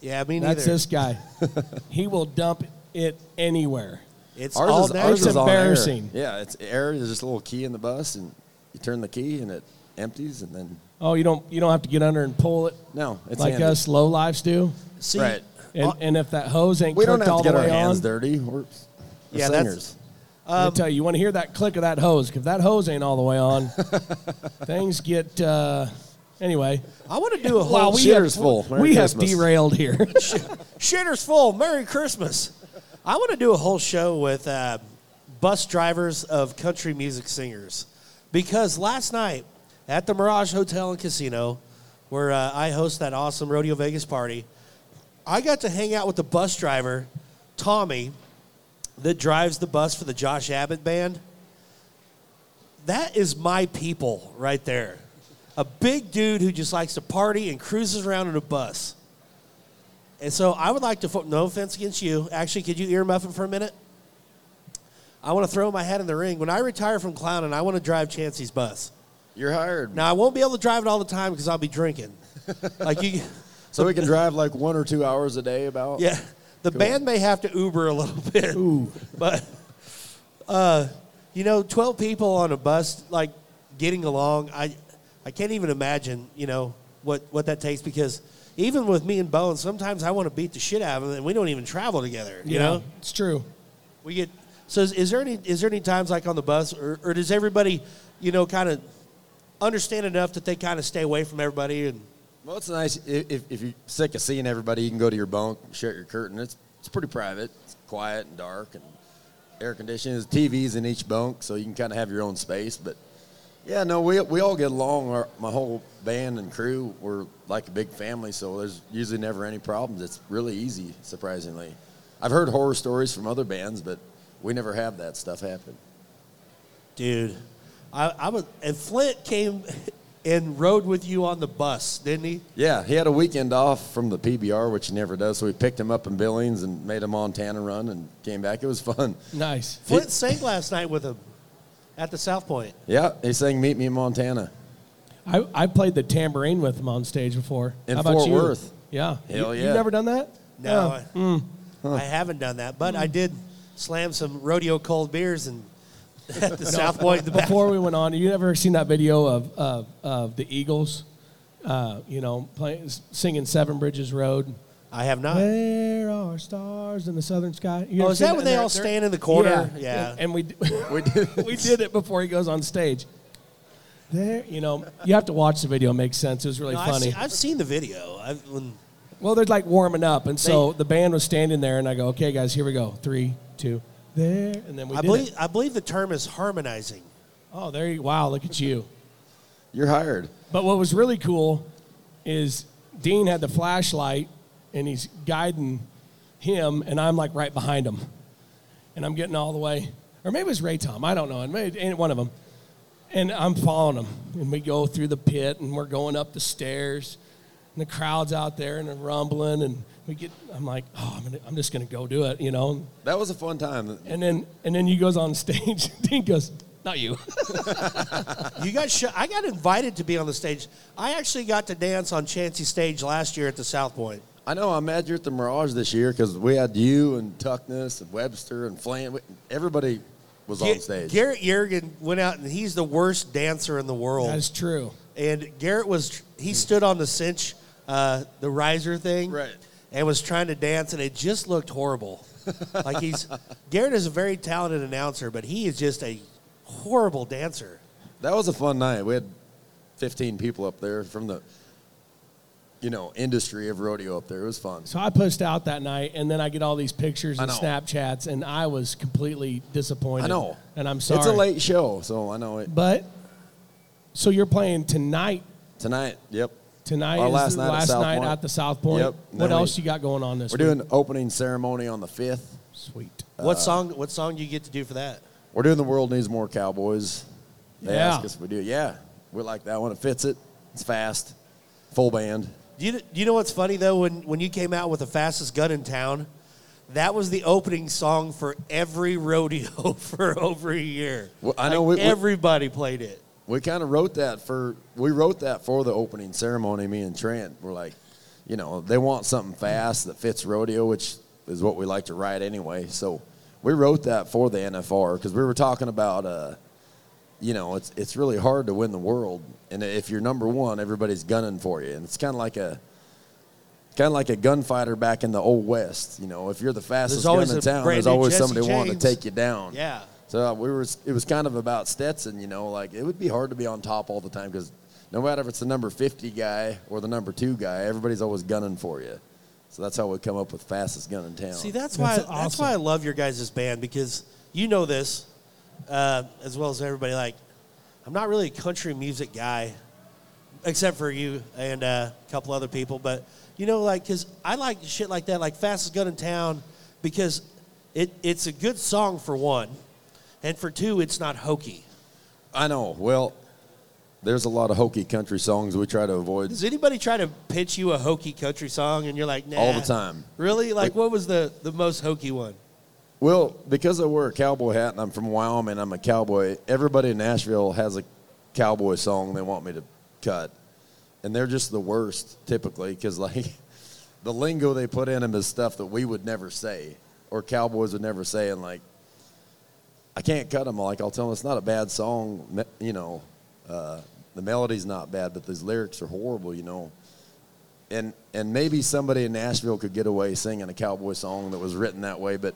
yeah, me neither. That's this guy. he will dump it anywhere. It's Ours all is, ours It's is on air. embarrassing. Yeah, it's air. There's just a little key in the bus, and you turn the key, and it empties, and then Oh, you don't you don't have to get under and pull it no, it's like handy. us low lives do. See, Right. And, and if that hose ain't We don't cooked have all to get the our way hands on, dirty. We're, we're Yeah, that's- singers. I tell you, you want to hear that click of that hose. If that hose ain't all the way on, things get. Uh, anyway, I want to do a whole wow, we Shitter's have, full. Merry we have Christmas. derailed here. Shitter's full. Merry Christmas. I want to do a whole show with uh, bus drivers of country music singers because last night at the Mirage Hotel and Casino, where uh, I host that awesome Rodeo Vegas party, I got to hang out with the bus driver, Tommy, that drives the bus for the Josh Abbott band. That is my people right there. A big dude who just likes to party and cruises around in a bus. And so I would like to, no offense against you. Actually, could you earmuff him for a minute? I want to throw my hat in the ring. When I retire from clowning, I want to drive Chancey's bus. You're hired. Now, I won't be able to drive it all the time because I'll be drinking. like you, So we can drive like one or two hours a day about. yeah. The band may have to Uber a little bit. Ooh. But, uh, you know, 12 people on a bus, like getting along, I, I can't even imagine, you know, what, what that takes because even with me and Bones, sometimes I want to beat the shit out of him and we don't even travel together, you know? it's true. We get so is, is there any is there any times like on the bus or, or does everybody, you know, kind of understand enough that they kind of stay away from everybody and Well, it's nice if, if, if you're sick of seeing everybody, you can go to your bunk, shut your curtain. It's it's pretty private. It's quiet and dark and air conditioning. There's TVs in each bunk, so you can kind of have your own space. But yeah, no, we we all get along. Our, my whole band and crew, we're like a big family, so there's usually never any problems. It's really easy, surprisingly. I've heard horror stories from other bands, but we never have that stuff happen. dude, I, I was and Flint came and rode with you on the bus, didn't he? Yeah, he had a weekend off from the PBR, which he never does. So we picked him up in Billings and made a Montana run and came back. It was fun. Nice. Flint sang last night with him at the South Point. Yeah, he sang "Meet Me in Montana." I, I played the tambourine with him on stage before. In How about Fort you? Worth. Yeah. Hell you, yeah. You've never done that? No, Yeah. I, hmm. I haven't done that, but I hmm. did slam some rodeo cold beers and at the South Point the. Before we went on, you ever seen that video of of, of the Eagles? Uh, you know, playing, singing Seven Bridges Road. I have not. There are stars in the southern sky. You Oh, is that when they all stand in the corner? Yeah. Yeah. And, and we We did. we did it before he goes on stage. There, you know, you have to watch the video. It makes sense. It was really No, I've, funny. seen, I've seen the video. I've, when, Well, they're like warming up, and so They- the band was standing there, and I go, "Okay, guys, here we go. Three, two, there," and then we I did believe it. I believe the term is harmonizing. Oh, there you! Wow, look at you. You're hired. But what was really cool is Dean had the flashlight, and he's guiding him, and I'm like right behind him, and I'm getting all the way, or maybe it was Ray Tom, I don't know, and maybe ain't one of them, and I'm following him, and we go through the pit, and we're going up the stairs, and the crowd's out there, and they're rumbling, and we get, I'm like, oh, I'm, gonna, I'm just gonna go do it, you know, That was a fun time. and then and then he goes on stage, Dean goes, not you. You got sh- I got invited to be on the stage. I actually got to dance on Chancey's stage last year at the South Point. I know. I'm mad you're at the Mirage this year because we had you and Tuckness and Webster and Flan. Everybody was on stage. Garrett Yerigan went out and he's the worst dancer in the world. That is true. and Garrett was he stood on the cinch, uh, the riser thing, Right. And was trying to dance, and it just looked horrible. like he's Garrett is a very talented announcer, but he is just a horrible dancer. That was a fun night. We had 15 people up there from the, you know, industry of rodeo up there. It was fun. So I pushed out that night, and then I get all these pictures and. Snapchats, and I was completely disappointed. I know. and I'm sorry. It's a late show, so I know it. But so you're playing tonight. Tonight, yep. Tonight Our is last the night at last South night Point. at the South Point. Yep. What Then we- else you got going on this We're week? doing opening ceremony on the 5th. Sweet. What uh, song? What song do you get to do for that? We're doing the world needs more cowboys. They Yeah. ask us if we do. Yeah, we like that one. It fits it. It's fast, full band. Do you, do you know what's funny though? When when you came out with the fastest gun in town, that was the opening song for every rodeo for over a year. Well, I know Like, we- we- everybody played it. We kind of wrote that for we wrote that for the opening ceremony. Me and Trent were like, you know, they want something fast that fits rodeo, which is what we like to write anyway. So we wrote that for the NFR because we were talking about, uh, you know, it's it's really hard to win the world, and if you're number one, everybody's gunning for you, and it's kind of like a kind of like a gunfighter back in the old west. You know, if you're the fastest gun in town, there's always Jesse somebody wanting to take you down. Yeah. So uh, we were. It was kind of about Stetson, you know, like it would be hard to be on top all the time because no matter if it's the number fifty guy or the number two guy, everybody's always gunning for you. So that's how we come up with fastest gun in town. See, that's That's why that's awesome. why I love your guys' band because you know this uh, as well as everybody. Like, I'm not really a country music guy, except for you and uh, a couple other people. But you know, like, because I like shit like that, like "Fastest Gun in Town," because it it's a good song for one, and for two, it's not hokey. I know. Well, there's a lot of hokey country songs we try to avoid Does anybody try to pitch you a hokey country song and you're like, nah? all the time. Really? Like, Like- what was the the most hokey one? Well, because I wear a cowboy hat and I'm from Wyoming, I'm a cowboy. Everybody in Nashville has a cowboy song they want me to cut, and they're just the worst typically because like the lingo they put in them is stuff that we would never say or cowboys would never say, and like I can't cut them. Like I'll tell them it's not a bad song, you know, uh, the melody's not bad, but these lyrics are horrible, you know. And and maybe somebody in Nashville could get away singing a cowboy song that was written that way, but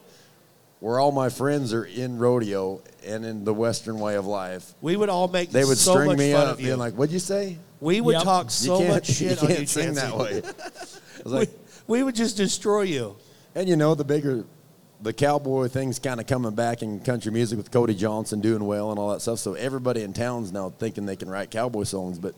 where all my friends are in rodeo and in the Western way of life, We would all make they would so string much me fun up of you. being like, "What'd you say? we would Yep. talk so can't- much shit you on can't you, sing that way." I was We, we would just destroy you. and you know, the bigger, the cowboy thing's kind of coming back in country music with Cody Johnson doing well and all that stuff. So everybody in town's now thinking they can write cowboy songs, but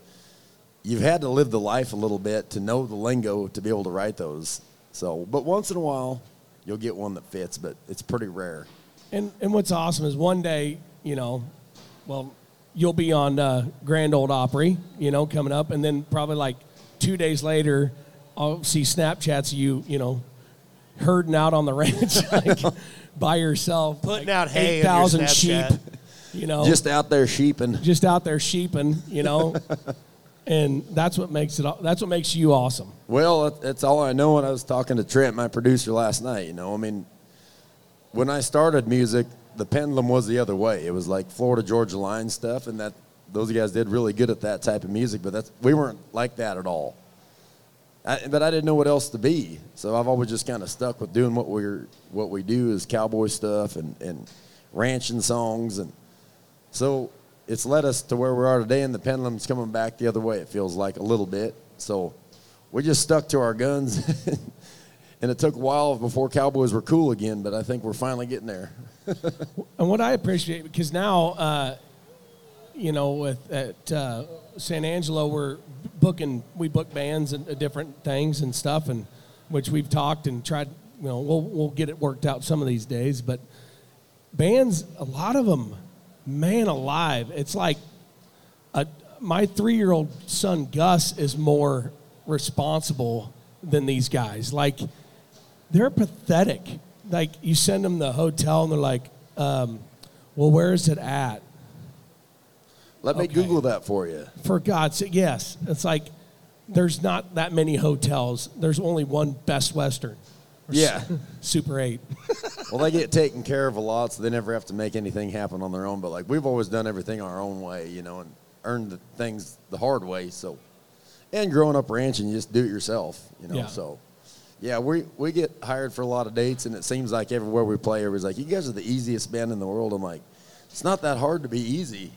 you've had to live the life a little bit to know the lingo to be able to write those. So, but once in a while, you'll get one that fits, but it's pretty rare. And and what's awesome is one day, you know, well, you'll be on uh, Grand Ole Opry, you know, coming up, and then probably like two days later, I'll see Snapchats of you, you know, herding out on the ranch like, by yourself, Putting like out hay on eight thousand sheep, you know, Just out there sheeping. just out there sheeping, you know, and that's what makes it. All that's what makes you awesome. Well, that's all I know. When I was talking to Trent, my producer, last night. You know, I mean, when I started music, the pendulum was the other way. It was like Florida Georgia Line stuff, and that those guys did really good at that type of music. But that's we weren't like that at all. I, but I didn't know what else to be, so I've always just kind of stuck with doing what we're what we do is cowboy stuff and and ranching songs, and so it's led us to where we are today. And the pendulum's coming back the other way. It feels like a little bit. So we just stuck to our guns, and it took a while before cowboys were cool again. But I think we're finally getting there. And what I appreciate because now, uh, you know, with at uh, San Angelo, we're booking. We book bands and uh, different things and stuff, and which we've talked and tried. You know, we'll we'll get it worked out some of these days. But bands, a lot of them, man alive, it's like a, my three-year-old son Gus is more responsible than these guys. Like they're pathetic. Like you send them the hotel and they're like, um, "Well, where is it at?" Let me Okay. Google that for you. For God's sake, yes. It's like there's not that many hotels. There's only one Best Western. Yeah. Super Eight. Well, they get taken care of a lot, so they never have to make anything happen on their own. But like we've always done everything our own way, you know, and earned the things the hard way. So, and growing up ranching, you just do it yourself, you know. Yeah. So, yeah, we we get hired for a lot of dates, and it seems like everywhere we play, everybody's like, "You guys are the easiest band in the world." I'm like, it's not that hard to be easy.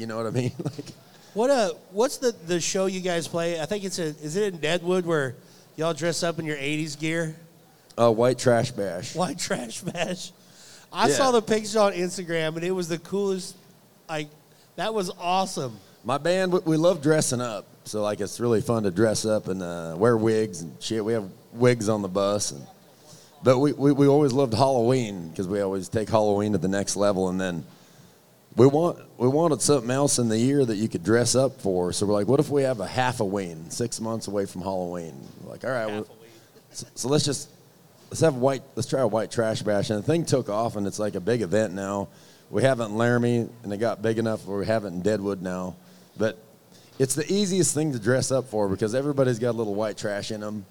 You know what I mean? like, What uh, what's the, the show you guys play? I think it's a, is it in Deadwood where y'all dress up in your '80s gear? uh, white trash bash. White trash bash. I Yeah. saw the picture on Instagram and it was the coolest. Like that was awesome. My band, we- we love dressing up. So like, it's really fun to dress up and uh, wear wigs and shit. We have wigs on the bus, and But we, we, we always loved Halloween because we always take Halloween to the next level, and then we want we wanted something else in the year that you could dress up for. So we're like, what if we have a half a ween, six months away from Halloween? We're like, all right, so, so let's just let's have white. Let's try a white trash bash, and the thing took off, and it's like a big event now. We have it in Laramie, and it got big enough where we have it in Deadwood now. But it's the easiest thing to dress up for because everybody's got a little white trash in them.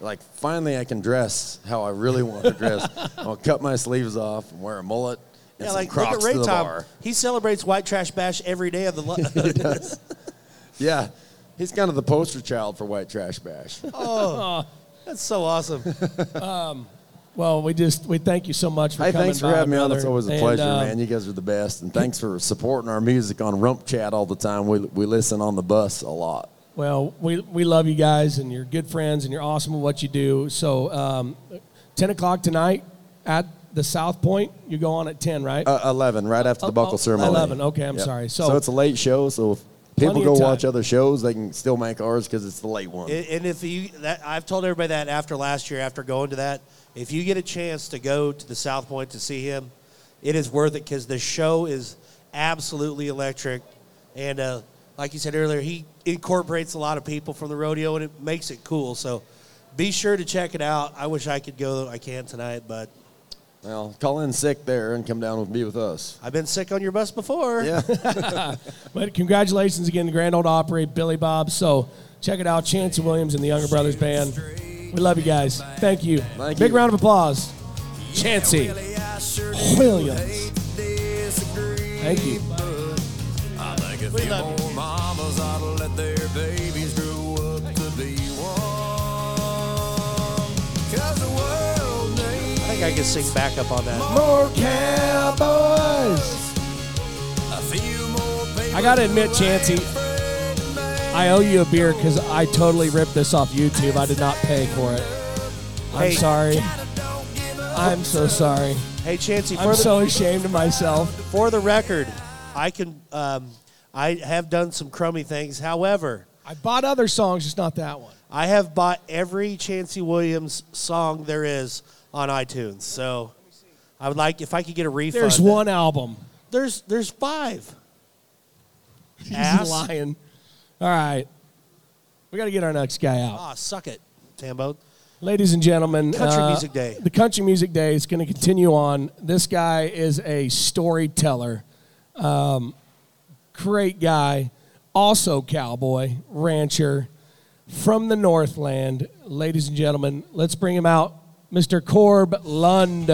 Like finally, I can dress how I really want to dress. I'll cut my sleeves off and wear a mullet Yeah, some like look Crocs at Ray to the Tom. bar. He celebrates White Trash Bash every day of the. Lo- Yeah, he's kind of the poster child for white trash bash. oh, that's so awesome. Well, we just we thank you so much for Hey, coming thanks for by, having me on. brother. It's always a And, pleasure, uh, man. You guys are the best, and thanks for supporting our music on Rump Chat all the time. We we listen on the bus a lot. Well, we, we love you guys, and you're good friends, and you're awesome at what you do. So, um, 10 o'clock tonight at the South Point. You go on at 10, right? Uh, Eleven, right after the Oh, buckle oh, ceremony. 11, okay, I'm sorry. So- so it's a late show. So if people go watch other shows, they can still make ours because it's the late one. And and if you, that, I've told everybody that after last year, after going to that, if you get a chance to go to the South Point to see him, it is worth it because the show is absolutely electric. And uh, like you said earlier, he incorporates a lot of people from the rodeo and it makes it cool. So be sure to check it out. I wish I could go. I can't tonight, but well, call in sick there and come down with me with us. I've been sick on your bus before. Yeah. But congratulations again to Grand Ole Opry, Billy Bob. So check it out, Chancey Williams and the Younger Brothers Band. We love you guys. Thank you. Thank Big you. round of applause. Chancey Williams. Thank you. I think a think I can sing back up on that. More Cowboys. a few more. I got to admit, Chancey, I owe you a beer because I totally ripped this off YouTube. I did not pay for it. I'm Hey. sorry. I'm so sorry. Hey, Chancey, for I'm the, so ashamed of myself. for the record, I can. Um, I have done some crummy things. However, I bought other songs, just not that one. I have bought every Chancey Williams song there is on iTunes. So I would like if I could get a refund. There's one album. There's there's five. He's Ass. lying. All right. We got to get our next guy out. Ah, suck it, Tambo. Ladies and gentlemen, Country uh, Music Day. The Country Music Day is going to continue on. This guy is a storyteller. Um, great guy. Also, cowboy, rancher from the Northland. Ladies and gentlemen, let's bring him out. Mr. Corb Lund.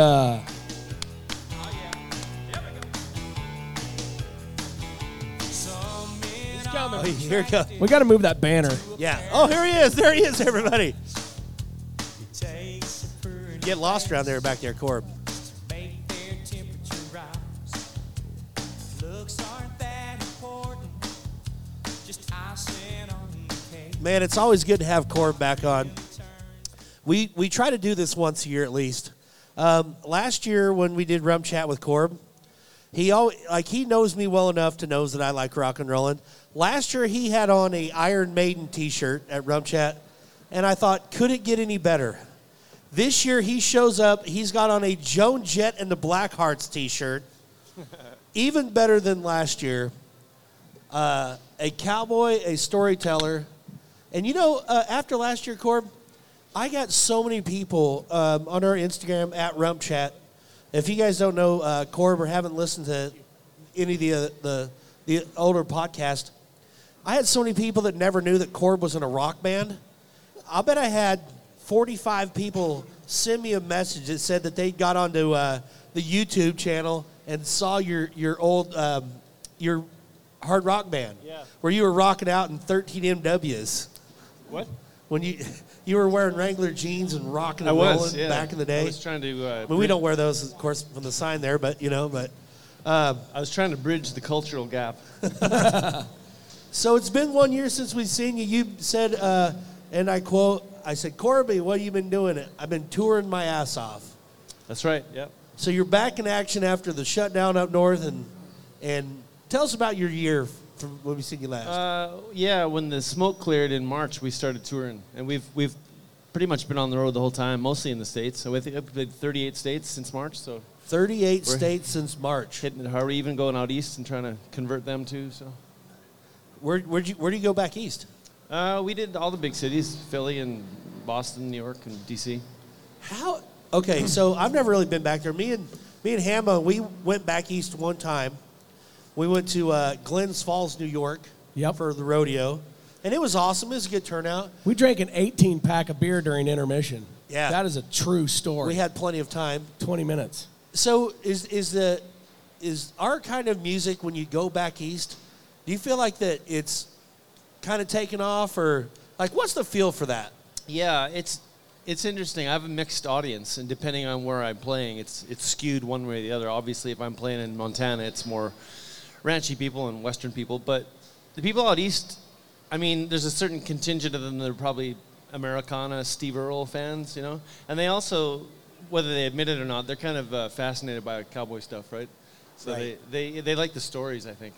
He's coming. Oh, here it goes. We got to move that banner. Yeah. Oh, here he is. There he is, everybody. Get lost around there, back there, Corb. Man, it's always good to have Corb back on. We we try to do this once a year at least. Um, last year when we did Rump Chat with Corb, he always, like he knows me well enough to knows that I like rock and rolling. Last year he had on a Iron Maiden T-shirt at Rump Chat, and I thought, could it get any better? This year he shows up. He's got on a Joan Jett and the Blackhearts T-shirt, even better than last year. Uh, a cowboy, a storyteller, and you know, uh, after last year, Corb, I got so many people um, on our Instagram at Rump Chat. If you guys don't know uh, Corb or haven't listened to any of the, uh, the the older podcast, I had so many people that never knew that Corb was in a rock band. I bet I had 45 people send me a message that said that they got onto uh, the YouTube channel and saw your your old um, your hard rock band, Yeah. where you were rocking out in 13 MWs What? when you you were wearing Wrangler jeans and rocking I and was, rolling yeah. back in the day. I was trying to. Uh, I mean, we don't wear those, of course, from the sign there, but you know, but. Um, I was trying to bridge the cultural gap. so it's been one year since we've seen you. You said, uh, and I quote, I said, Corby, what have you been doing? I've been touring my ass off. That's right. Yep. So you're back in action after the shutdown up north, and and tell us about your year when we seen you last. Uh, yeah, when the smoke cleared in March, we started touring, and we've we've pretty much been on the road the whole time, mostly in the states. So I think I've played 38 states since March. So 38 states since March. hitting it hard, even going out east and trying to convert them too. So Where where'd you where do you go back east? uh, we did all the big cities: Philly and Boston, New York, and DC. How? Okay, so I've never really been back there. Me and me and Hambo, we went back east one time. We went to uh, Glens Falls, New York, Yep. for the rodeo, and it was awesome. It was a good turnout. We drank an 18 pack of beer during intermission. Yeah. That is a true story. We had plenty of time. 20 minutes. So is is the is our kind of music when you go back east? Do you feel like that it's kind of taken off, or like what's the feel for that? Yeah, it's it's interesting. I have a mixed audience, and depending on where I'm playing, it's it's skewed one way or the other. Obviously, if I'm playing in Montana, it's more ranchy people and Western people. But the people out east, I mean, there's a certain contingent of them that are probably Americana, Steve Earle fans, you know, and they also, whether they admit it or not, they're kind of uh, fascinated by cowboy stuff, right? So Right. They, they they like the stories, I think.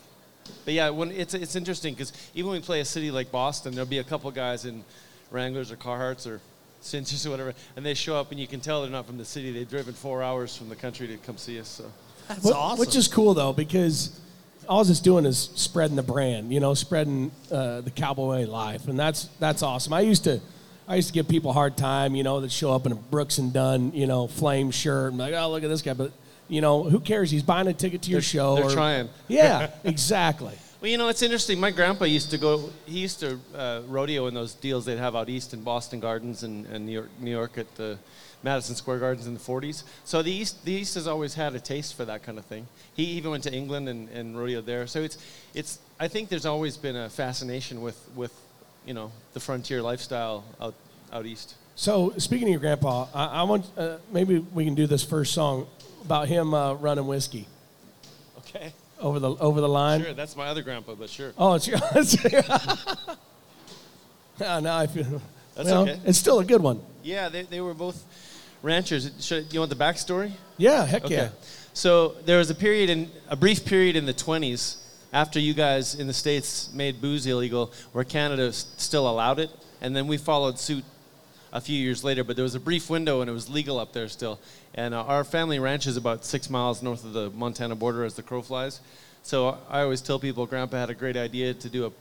But yeah, when it's it's interesting because even when we play a city like Boston, there'll be a couple guys in Wranglers or Carhartts or Cinches or whatever, and they show up and you can tell they're not from the city. They've driven four hours from the country to come see us. So That's Wh- awesome. Which is cool though, because all it's doing is spreading the brand, you know, spreading uh, the cowboy life, and that's that's awesome. I used to, I used to give people a hard time, you know, that show up in a Brooks and Dunn, you know, flame shirt, and like, oh look at this guy, but you know, who cares? He's buying a ticket to your They're- show. they're or- trying. Yeah, exactly. Well, you know, it's interesting. My grandpa used to go. He used to uh, rodeo in those deals they'd have out east in Boston Gardens and, and New York, New York at the Madison Square Gardens in the 40s. So the east, the east has always had a taste for that kind of thing. He even went to England and, and rodeoed there. So it's, it's. I think there's always been a fascination with, with, you know, the frontier lifestyle out, out east. So speaking of your grandpa, I, I want uh, maybe we can do this first song about him uh, running whiskey Okay. over the over the line. Sure, that's my other grandpa, but sure. Oh, it's your. yeah, now I feel. That's well, okay. It's still a good one. Yeah, they, they were both ranchers. Should, you want the backstory? Yeah, heck Okay. yeah. So there was a period in a brief period in the 20s after you guys in the states made booze illegal, where Canada still allowed it, and then we followed suit a few years later. But there was a brief window, and it was legal up there still. And uh, our family ranch is about six miles north of the Montana border as the crow flies. So I always tell people, Grandpa had a great idea to do a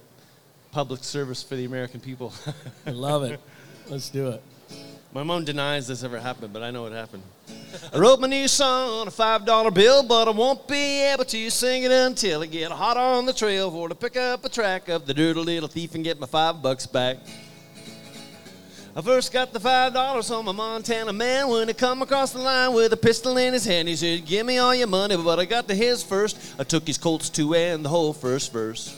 public service for the American people. I love it. Let's do it. My mom denies this ever happened, but I know it happened. I wrote my new song on a five dollar bill, but I won't be able to sing it until I get hot on the trail for to pick up a track of the dirty little thief and get my five bucks back. I first got the five dollars on a Montana man when he come across the line with a pistol in his hand. He said, "Give me all your money," but I got to his first. I took his Colts two and the whole first verse.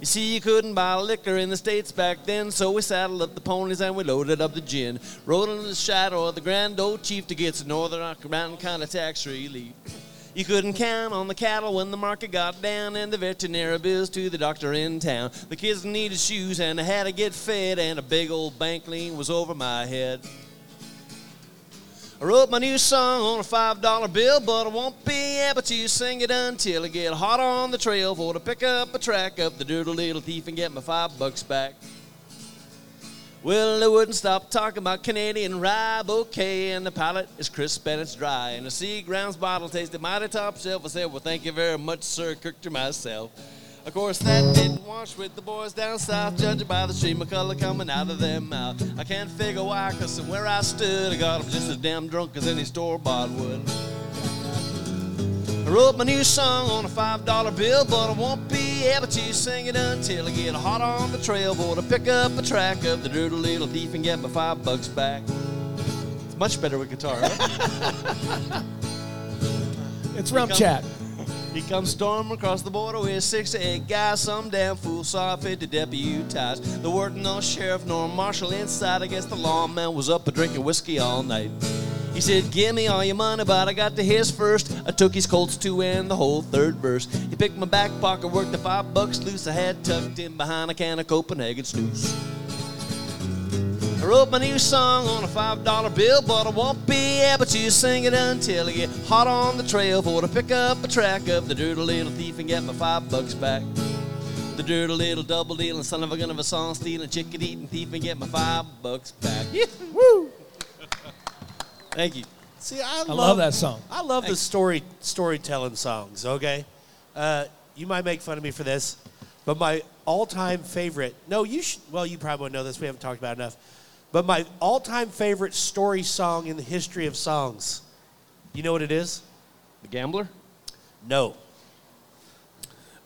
You see, you couldn't buy liquor in the States back then, so we saddled up the ponies and we loaded up the gin. Rode into the shadow of the grand old chief to get some northern Mountain kind of tax relief. You couldn't count on the cattle when the market got down and the veterinary bills to the doctor in town. The kids needed shoes and I had to get fed, and a big old bank lien was over my head. I wrote my new song on a five dollar bill, but I won't be able to sing it until I get hot on the trail for to pick up a track of the dirty little thief and get my five bucks back. Well, they wouldn't stop talking about Canadian rye bouquet, and the palate is crisp and it's dry, and the Seagram's bottle tasted mighty top shelf. I said, Well, thank you very much, sir, cooked her myself. Of course, that didn't wash with the boys down south, judging by the stream of color coming out of their mouth. I can't figure why, cause from where I stood, I got 'em just as damn drunk as any store bought would. I wrote my new song on a five dollar bill, but I won't be able to sing it until I get hot on the trail Boy, to pick up a track of the dirty little thief and get my five bucks back. It's much better with guitar, huh? It's Rump Chat. He comes storming across the border with six to eight guys. Some damn fool saw fit to deputize. There weren't no sheriff nor marshal inside. I guess the lawman was up a drinking whiskey all night. He said, Give me all your money, but I got to his first. I took his Colts two and the whole third verse. He picked my back pocket, worked the five bucks loose I had tucked in behind a can of Copenhagen snoose. I wrote my new song on a five dollar bill, but I won't be able to sing it until I get hot on the trail for to pick up a track of the dirty little thief and get my five bucks back. the dirty little double dealing son of a gun of a song stealing chicken eating thief and get my five bucks back. Woo! Thank you. See, I, I love that song. I love the story storytelling songs. Okay, uh, you might make fun of me for this, but my all-time favorite. No, you should. Well, you probably won't know this. We haven't talked about it enough. But my all-time favorite story song in the history of songs. You know what it is? The gambler. No.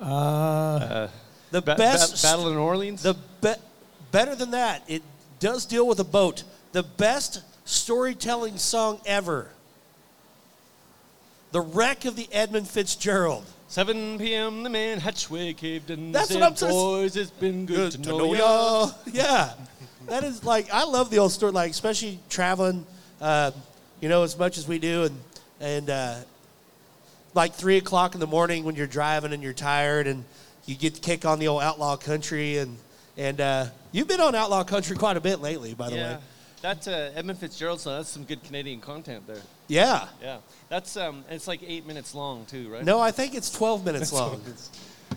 Uh, The Ba- ba- best Battle in New Orleans. The be- better than that, it does deal with a boat. The best storytelling song ever. The wreck of the Edmund Fitzgerald. 7 p.m. The man hatchway caved in. That's said, what I'm saying. Boys, it's been good, Good to, know, ya. Yeah, that is like I love the old story. Like especially traveling, uh, you know, as much as we do, and and uh, like three o'clock in the morning when you're driving and you're tired, and you get to kick on the old outlaw country, and and uh, you've been on outlaw country quite a bit lately, by the Yeah. way. That uh, Edmund Fitzgerald song. That's some good Canadian content there. Yeah. Yeah. That's um. It's like eight minutes long too, right? No, I think it's 12 minutes long.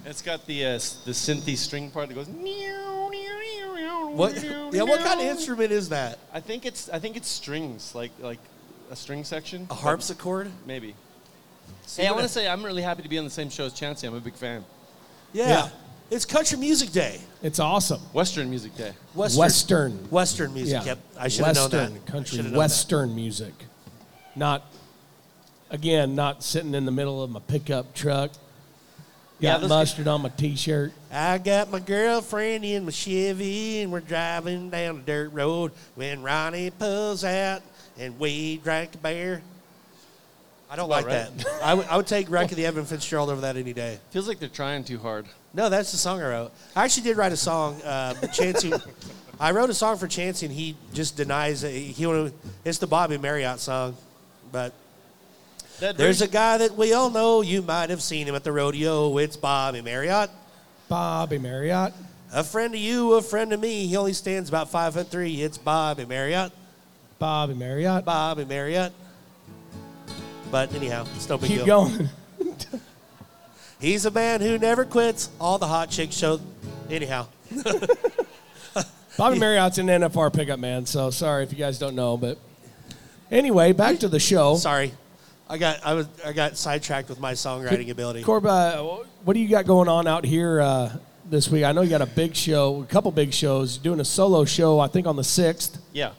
It's got the uh, the synthy string part that goes. What? Yeah, what kind of instrument is that? I think it's I think it's strings, like like a string section. A harpsichord? Maybe. See hey, I want to say I'm really happy to be on the same show as Chancey. I'm a big fan. Yeah. Yeah. It's Country Music Day. it's awesome. Western Music Day. Western. Western. Western music. Yeah. Yep. I should have known Western that. country, Should've known that. Western music. Not, again, not sitting in the middle of my pickup truck. Yeah, Got those- mustard on my t-shirt. I got my girlfriend in my Chevy, and we're driving down a dirt road when Ronnie pulls out and we drank a beer. I don't like about that. I would- take Wreck of the Evan Fitzgerald over that any day. Feels like they're trying too hard. No, that's the song I wrote. I actually did write a song. Uh, Chancey, I wrote a song for Chancey, and he just denies it. He wanna, It's the Bobby Marriott song, but That there's a guy that we all know. You might have seen him at the rodeo. It's Bobby Marriott. Bobby Marriott. A friend of you, a friend of me. He only stands about five foot three. It's Bobby Marriott. Bobby Marriott. Bobby Marriott. But anyhow, it's no big Keep deal. going. He's a man who never quits. All the hot chicks show. Anyhow, Bobby Marriott's an NFR pickup man, so sorry if you guys don't know, but anyway, back to the show. sorry, I got I was I got sidetracked with my songwriting ability. Corb, uh, what do you got going on out here uh, this week? I know you got a big show, a couple big shows. Doing a solo show, I think on the sixth. Yeah.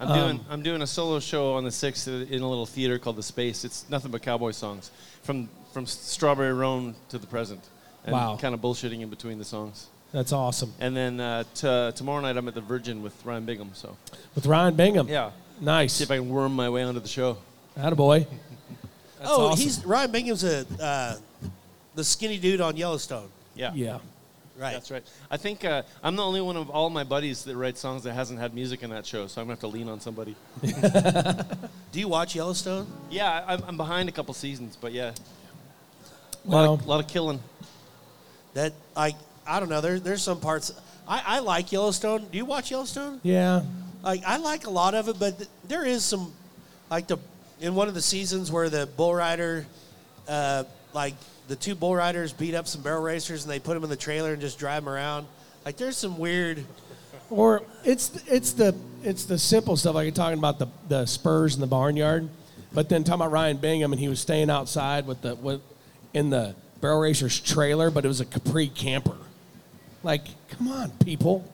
I'm Um, doing I'm doing a solo show on the sixth in a little theater called the Space. It's nothing but cowboy songs from from Strawberry Roan to the present. And Wow. Kind of bullshitting in between the songs. That's awesome. And then uh, t- tomorrow night I'm at the Virgin with Ryan Bingham. So With Ryan Bingham. yeah, Nice. see if I can worm my way onto the show. Attaboy. That's oh, awesome. he's Ryan Bingham's a uh, the skinny dude on Yellowstone. Yeah. Yeah. Right. That's right. I think uh, I'm the only one of all my buddies that writes songs that hasn't had music in that show, so I'm gonna have to lean on somebody. Do you watch Yellowstone? Yeah, I- I'm, I'm behind a couple seasons, but yeah, a lot, Well, of, lot of killing. That like I don't know. There, there's some parts I, I like Yellowstone. Do you watch Yellowstone? yeah. Like I like a lot of it, but th- there is some like the in one of the seasons where the bull rider, uh, like the two bull riders beat up some barrel racers and they put them in the trailer and just drive them around. Like there's some weird. Or it's it's the it's the simple stuff like you're talking about the the spurs in the barnyard, but then talking about Ryan Bingham and he was staying outside with the with in the barrel racer's trailer, but it was a Capri camper. Like, come on, people.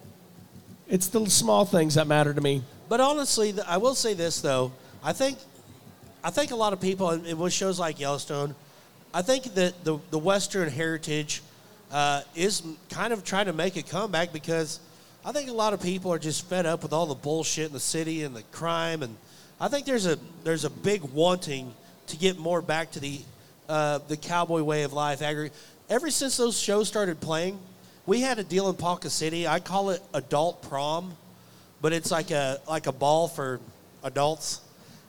It's the small things that matter to me. But honestly, I will say this though. I think, I think a lot of people, and with shows like Yellowstone, I think that the the Western heritage uh, is kind of trying to make a comeback because I think a lot of people are just fed up with all the bullshit in the city and the crime, and I think there's a there's a big wanting to get more back to the uh, the cowboy way of life. Agri- Ever since those shows started playing, we had a deal in Ponca City. I call it adult prom but it's like a like a ball for adults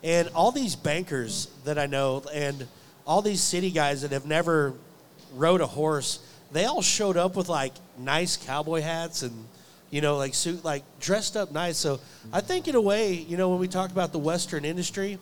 and all these bankers that i know and all these city guys that have never rode a horse they all showed up with like nice cowboy hats and you know like suit like dressed up nice so i think in a way you know when we talk about the western industry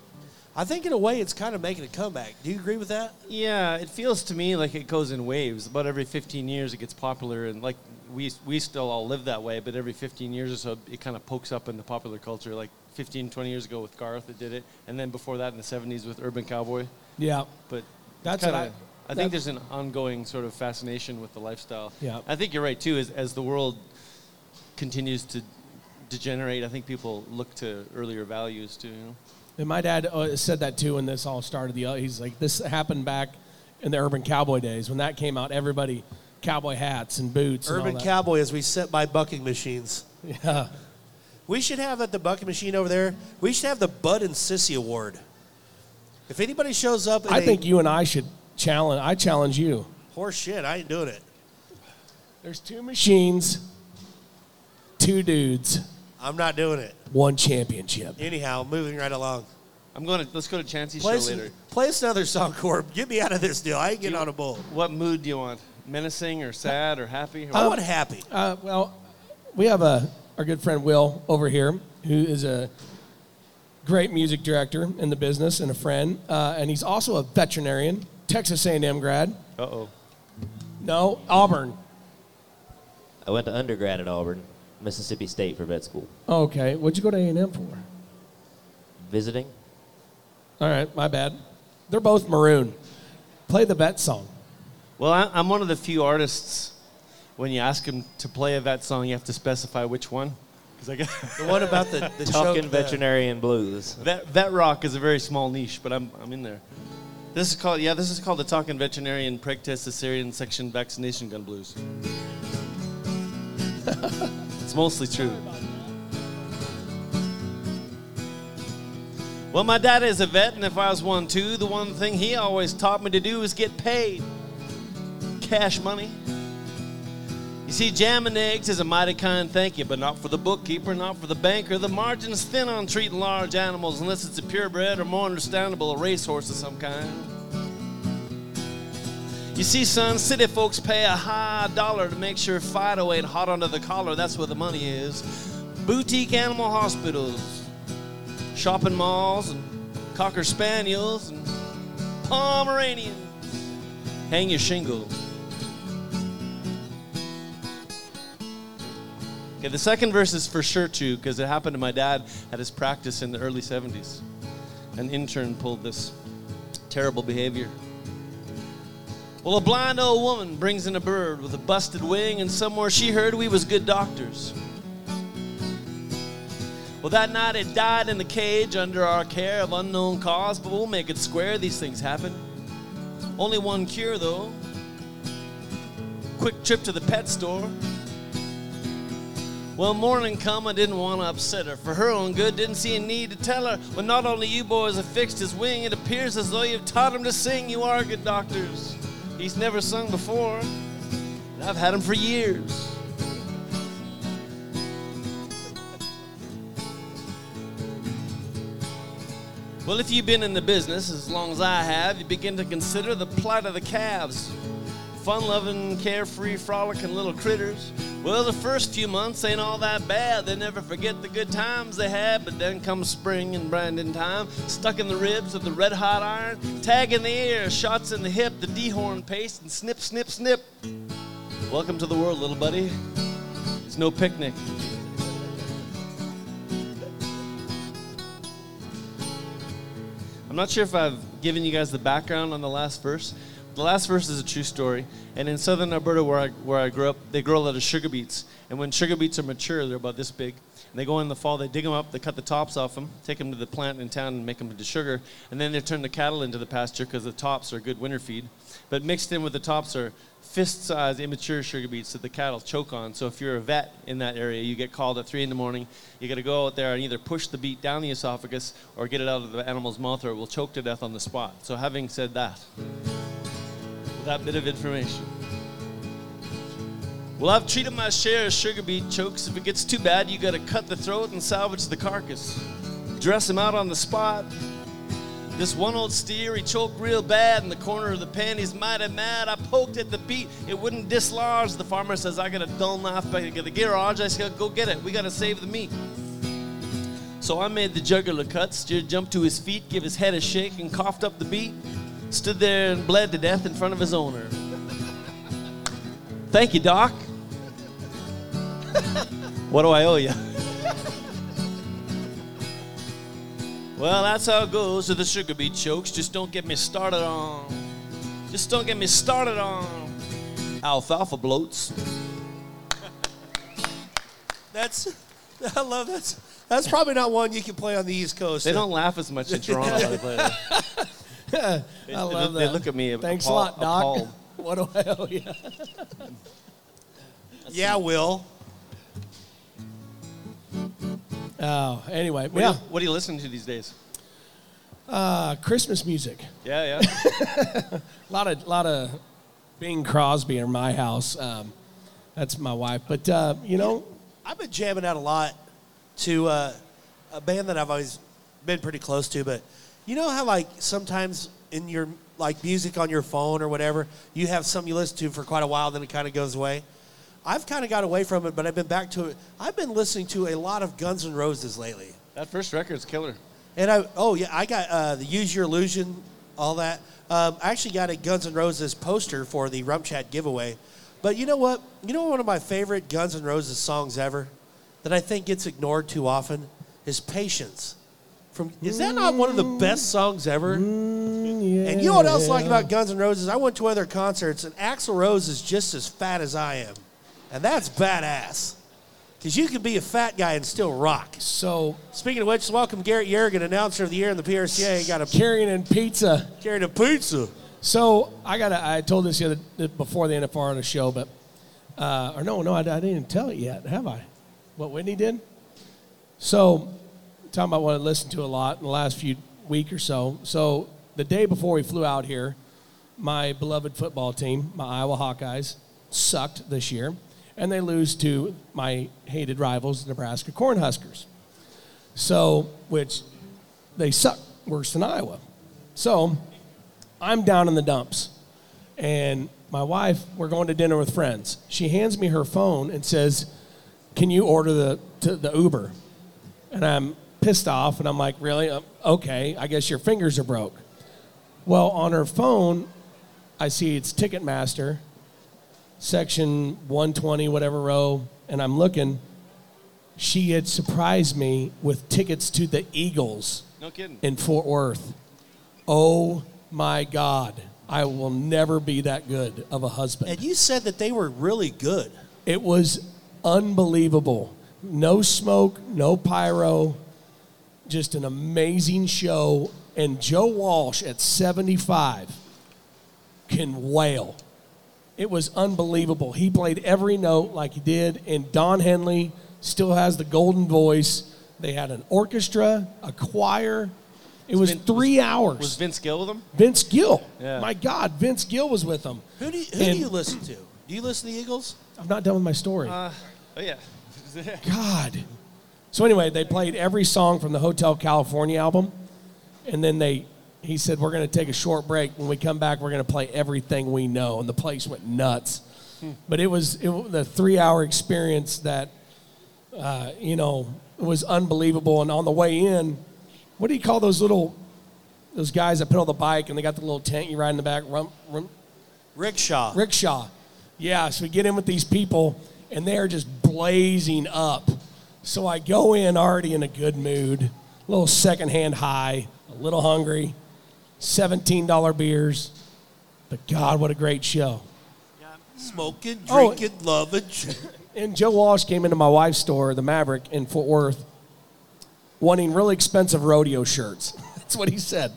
I think in a way it's kind of making a comeback. Do you agree with that? Yeah, it feels to me like it goes in waves. About every 15 years, it gets popular, and like we we still all live that way. But every 15 years or so, it kind of pokes up into popular culture. Like 15, 20 years ago with Garth, that did it, and then before that in the 70s with Urban Cowboy. Yeah. But That's kinda, what I- I that- think there's an ongoing sort of fascination with the lifestyle. Yeah. I think you're right too. As as the world continues to degenerate, I think people look to earlier values too. You know? And my dad uh, said that too when this all started. The he's like, this happened back in the urban cowboy days when that came out. Everybody, cowboy hats and boots. and all Urban that. Cowboy as we sit by bucking machines. Yeah. We should have at the bucket machine over there. We should have the Bud and Sissy Award. If anybody shows up, in I a think you and I should challenge. I challenge you. horse shit, I ain't doing it. There's two machines, two dudes, I'm not doing it. one championship. Anyhow, moving right along. I'm going to let's go to Chancey's Play, show some, later. play us another song, Corb. Get me out of this deal. I ain't getting on a bull. What mood do you want? Menacing or sad or happy? Or I what? want happy. Uh, well, we have a our good friend Will over here, who is a great music director in the business and a friend, uh, and he's also a veterinarian, Texas A&M grad. Uh oh. No, Auburn. I went to undergrad at Auburn, Mississippi State for vet school. Okay, what'd you go to A&M for? Visiting? All right, my bad. They're both maroon. Play the vet song. Well, I, I'm one of the few artists. When you ask them to play a vet song, you have to specify which one. Because I got The one about the, the choke. Talking the- veterinarian blues. vet, vet rock is a very small niche, but I'm I'm in there. This is called yeah. This is called the Talking Veterinarian Preg Test Caesarean Section Vaccination Gun Blues. it's mostly true. Well, my dad is a vet, and if I was one too, the one thing he always taught me to do is get paid. Cash money. You see, jamming eggs is a mighty kind thank you, but not for the bookkeeper, not for the banker. The margin's thin on treating large animals unless it's a purebred or more understandable, a racehorse of some kind. You see, son, city folks pay a high dollar to make sure Fido ain't hot under the collar. That's where the money is. Boutique animal hospitals, shopping malls, and cocker spaniels, and Pomeranians. Hang your shingle. Okay, the second verse is for sure true because it happened to my dad at his practice in the early 70s. An intern pulled this terrible behavior. Well, a blind old woman brings in a bird with a busted wing, and somewhere she heard we was good doctors. Well, that night it died in the cage under our care of unknown cause, but we'll make it square. These things happen. Only one cure, though. Quick trip to the pet store. Well, morning come, I didn't want to upset her. For her own good, didn't see a need to tell her. Well, not only you boys have fixed his wing, it appears as though you've taught him to sing. You are good doctors. He's never sung before, and I've had him for years. Well, if you've been in the business as long as I have, you begin to consider the plight of the calves. Fun loving, carefree, frolicking little critters. Well, the first few months ain't all that bad. They never forget the good times they had, but then comes spring and branding time. Stuck in the ribs of the red hot iron, tag in the ear, shots in the hip, the dehorn paste, and snip, snip, snip. Welcome to the world, little buddy. It's no picnic. I'm not sure if I've given you guys the background on the last verse. The last verse is a true story. And in southern Alberta, where I, where I grew up, they grow a lot of sugar beets. And when sugar beets are mature, they're about this big. And they go in the fall, they dig them up, they cut the tops off them, take them to the plant in town and make them into sugar. And then they turn the cattle into the pasture because the tops are good winter feed. But mixed in with the tops are fist-sized immature sugar beets that the cattle choke on. So if you're a vet in that area, you get called at three in the morning. You got to go out there and either push the beet down the esophagus or get it out of the animal's mouth, or it will choke to death on the spot. So having said that, that bit of information. Well, I've treated my share of sugar beet chokes. If it gets too bad, you got to cut the throat and salvage the carcass. Dress him out on the spot. This one old steer, he choked real bad in the corner of the pen. He's mighty mad. I poked at the beet. It wouldn't dislodge. The farmer says, I got a dull knife back at the garage. I said, go get it. We got to save the meat. So I made the jugular cuts, Steer jumped to his feet, give his head a shake, and coughed up the beet. Stood there and bled to death in front of his owner. Thank you, Doc. what do I owe you? well, that's how it goes with the sugar beet chokes. Just don't get me started on. Just don't get me started on alfalfa bloats. That's I love that. That's probably not one you can play on the East Coast. They don't laugh as much in Toronto. Uh, how they that. They- I love they that. look at me Thanks appall- a lot, Doc. appalled. What do I owe you? Yeah, Will. Oh, anyway, What, yeah. are you, what are you listening to these days? Uh, Christmas music. Yeah, yeah. A lot of lot of Bing Crosby in my house. Um, that's my wife. But uh, you know, I've been jamming out a lot to uh, a band that I've always been pretty close to, but you know how like sometimes in your like music on your phone or whatever, you have something you listen to for quite a while, then it kind of goes away. I've kind of got away from it, but I've been back to it. I've been listening to a lot of Guns N' Roses lately. that first record's killer. And I, oh yeah, I got uh, the Use Your Illusion, all that. Um, I actually got a Guns N' Roses poster for the Rum Chat giveaway. But you know what? You know one of my favorite Guns N' Roses songs ever that I think gets ignored too often is Patience. From is that not one of the best songs ever? And you know what else I like about Guns N' Roses? I went to their concerts, and Axl Rose is just as fat as I am, and that's badass. Because you can be a fat guy and still rock. so Speaking of which, welcome Garrett Yergin, announcer of the year in the PRCA. Got a carrying in pizza. Carrying a pizza. So I got. I told this the other before the NFR on the show, but uh, or no, no, I, I didn't even tell it yet, have I? What Whitney did. So talking about what I listened to a lot in the last few week or so. So the day before we flew out here, my beloved football team, my Iowa Hawkeyes, sucked this year, and they lose to my hated rivals, the Nebraska Cornhuskers. So, which they suck worse than Iowa. So I'm down in the dumps. And my wife, we're going to dinner with friends. She hands me her phone and says, Can you order the, the Uber? And I'm pissed off and I'm like, Really? Um, okay, I guess your fingers are broke. Well, on her phone, I see it's Ticketmaster, section 120, whatever row, and I'm looking. She had surprised me with tickets to the Eagles No kidding. in Fort Worth. Oh my God. I will never be that good of a husband. And you said that they were really good. It was unbelievable. No smoke, no pyro, just an amazing show. And Joe Walsh at 75 can wail. It was unbelievable. He played every note like he did, and Don Henley still has the golden voice. They had an orchestra, a choir. It was Vin- three hours. Was Vince Gill with them? Vince Gill. Yeah. My God, Vince Gill was with them. Who do you, who do you listen to? Do you listen to the Eagles? I'm not done with my story. Uh, oh yeah. God. So anyway, they played every song from the Hotel California album, and then they he said we're going to take a short break. When we come back, we're going to play everything we know, and the place went nuts. But it was it, was the three hour experience that uh, you know was unbelievable. And on the way in, what do you call those little those guys that pedal the bike and they got the little tent you ride in the back? Rum, rum, Rickshaw. rickshaw. Yeah, so we get in with these people, and they're just blazing up. So I go in already in a good mood, a little secondhand high, a little hungry, $17 beers. But God, what a great show. Smoking, Oh, drinking, loving. And Joe Walsh came into my wife's store, the Maverick in Fort Worth, wanting really expensive rodeo shirts. That's what he said.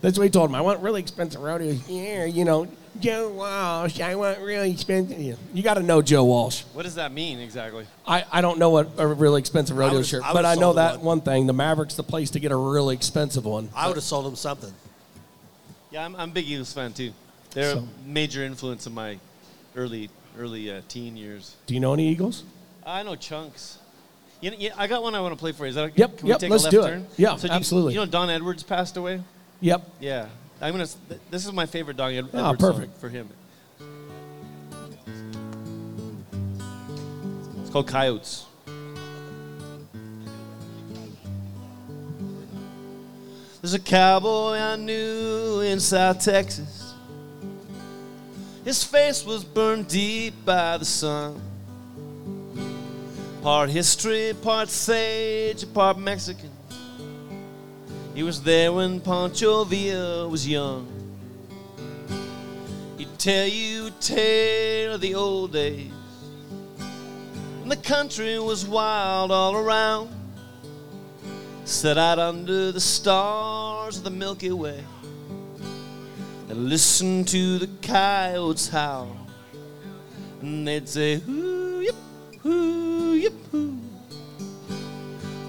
That's what he told him. I want really expensive rodeo. Yeah, you know, Joe Walsh, I want really expensive. Yeah. You got to know Joe Walsh. What does that mean exactly? I, I don't know what a really expensive rodeo would've- shirt, I but would've I know sold him that one. one thing. The Maverick's the place to get a really expensive one. I would have sold him something. Yeah, I'm, I'm a big Eagles fan too. They're So- a major influence in my early early uh, teen years. Do you know any Eagles? I know chunks. You know, yeah, I got one I want to play for you. Is that okay? Yep, Can we yep, take let's a left do it. turn? Yeah, do you- absolutely. You know, Don Edwards passed away. Yep. Yeah, I'm gonna. This is my favorite Don Ed- Ah, Edwards song perfect. for him. It's called Coyotes. There's a cowboy I knew in South Texas. His face was burned deep by the sun. Part history, part sage, part Mexican. He was there when Pancho Villa was young. He'd tell you a tale of the old days. When the country was wild all around. Set out under the stars of the Milky Way. And listen to the coyotes howl. And they'd say, hoo yip, hoo yip, hoo.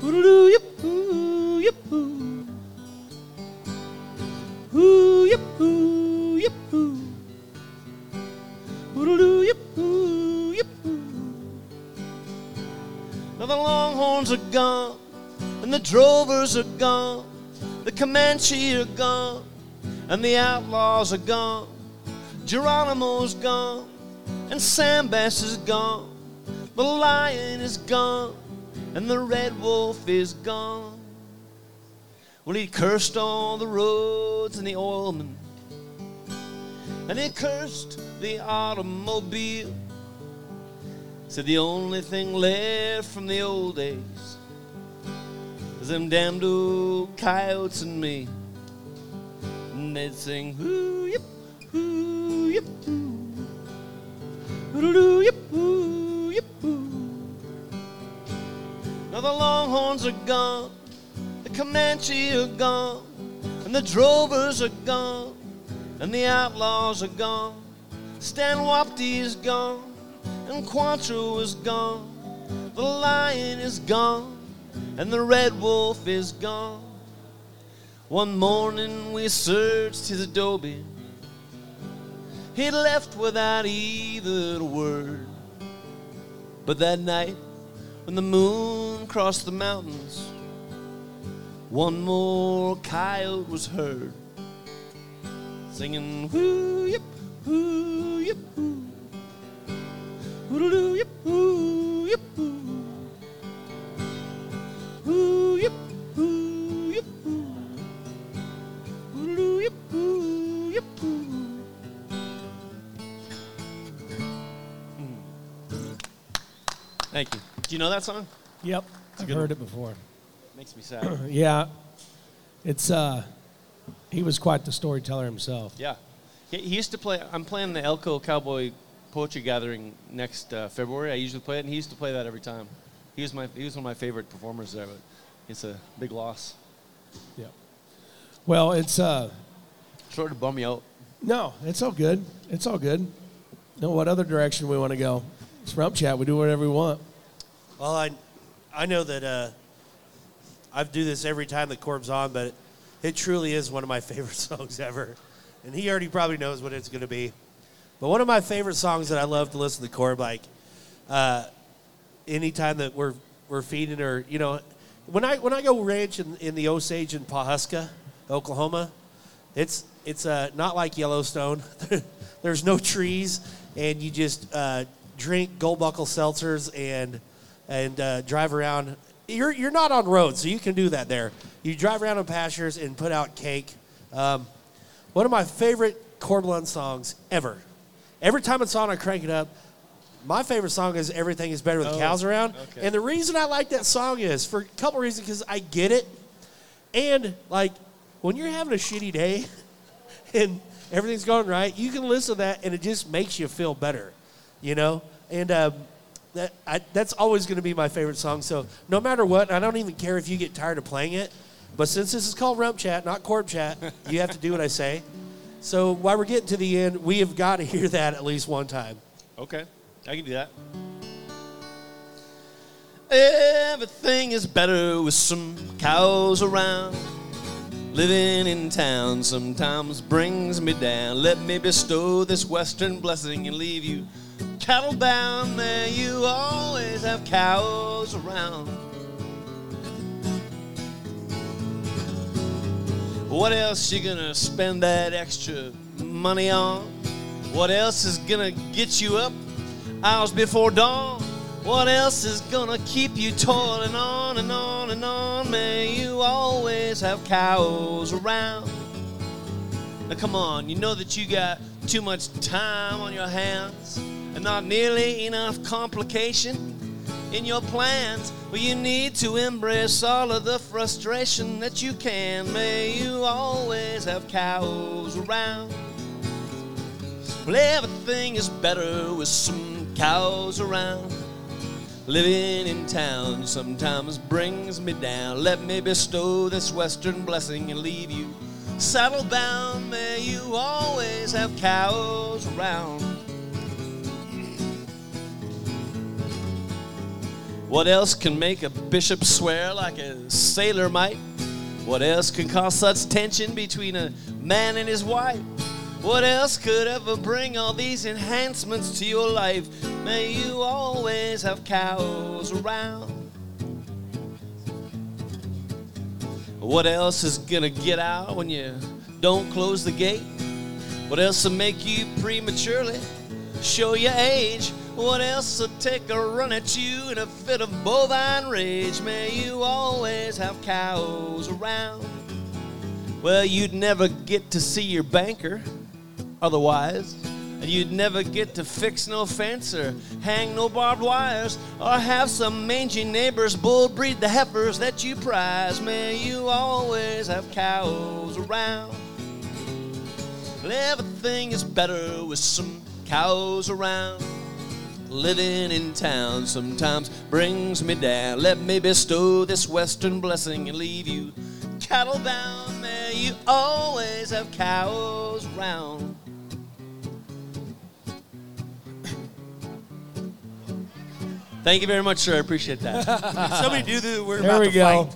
Hoo yip, hoo yip, hoo. Hoo yip, hoo yip, hoo. Hoo yip, hoo yip. Now the longhorns are gone, and the drovers are gone, the Comanche are gone, and the outlaws are gone. Geronimo's gone, and Sam Bass is gone. The lion is gone, and the red wolf is gone. Well, he cursed all the roads and the oilmen, and he cursed the automobile. Said the only thing left from the old days is them damned old coyotes and me. And they'd sing, hoo yip, hoo yip, hoo. Hoo yip, hoo yip, hoo. Now the longhorns are gone, the Comanche are gone, and the drovers are gone, and the outlaws are gone. Stan Wapty is gone, and Quantrill is gone. The lion is gone, and the red wolf is gone. One morning we searched his adobe. He'd left without either word. But that night, when the moon crossed the mountains, one more coyote was heard singing, Whoo yip, whoo yip, whoo. Hoo yip, hoo yip, hoo. Hoo yip, hoo yip, hoo. Hoo yip, hoo yip, hoo. Hmm. Thank you. Do you know that song? Yep, I've heard one. it before. Makes me sad. Yeah, it's uh, he was quite the storyteller himself. Yeah. He, he used to play. I'm playing the Elko Cowboy Poetry Gathering next uh, February. I usually play it, and he used to play that every time. He was my he was one of my favorite performers there, but it's a big loss. Yeah. Well, it's uh, Sort of bum me out. no, it's all good. It's all good. No, what other direction we want to go? It's rump chat. We do whatever we want. Well, I, I know that uh, I do this every time the Corb's on, but it, truly is one of my favorite songs ever. And he already probably knows what it's going to be. But one of my favorite songs that I love to listen to Corb, like uh, anytime that we're we're feeding or you know, when I when I go ranch in, in the Osage in Pawhuska, Oklahoma, it's it's uh, not like Yellowstone. There's no trees, and you just uh, drink Gold Buckle seltzers and and uh, drive around. You're you're not on road, so you can do that there. You drive around in pastures and put out cake. Um, one of my favorite Corblund songs ever. Every time it's on, I crank it up. My favorite song is "Everything Is Better with Oh, Cows Around," okay. and the reason I like that song is for a couple reasons because I get it, and like when you're having a shitty day and everything's going right, you can listen to that and it just makes you feel better, you know. And um, that I, that's always going to be my favorite song. So no matter what, I don't even care if you get tired of playing it. But since this is called Rump Chat, not Corp Chat, you have to do what I say. So while we're getting to the end, we have got to hear that at least one time. Okay, I can do that. Everything is better with some cows around. Living in town sometimes brings me down. Let me bestow this western blessing and leave you cattle bound. There you always have cows around. What else you gonna spend that extra money on? What else is gonna get you up hours before dawn? What else is gonna keep you toiling on and on and on? May you always have cows around. Now come on, you know that you got too much time on your hands and not nearly enough complication in your plans. Well, you need to embrace all of the frustration that you can. May you always have cows around. Well, everything is better with some cows around. Living in town sometimes brings me down. Let me bestow this western blessing and leave you saddle bound. May you always have cows around. What else can make a bishop swear like a sailor might? What else can cause such tension between a man and his wife? What else could ever bring all these enhancements to your life? May you always have cows around. What else is gonna get out when you don't close the gate? What else will make you prematurely show your age? What else will take a run at you in a fit of bovine rage? May you always have cows around. Well, you'd never get to see your banker otherwise. And you'd never get to fix no fence or hang no barbed wires or have some mangy neighbors bull breed the heifers that you prize. May you always have cows around. Well, everything is better with some cows around. Living in town sometimes brings me down. Let me bestow this western blessing and leave you cattle bound. May you always have cows around. Thank you very much, sir. I appreciate that. Somebody do the. We're There about we to go. fight.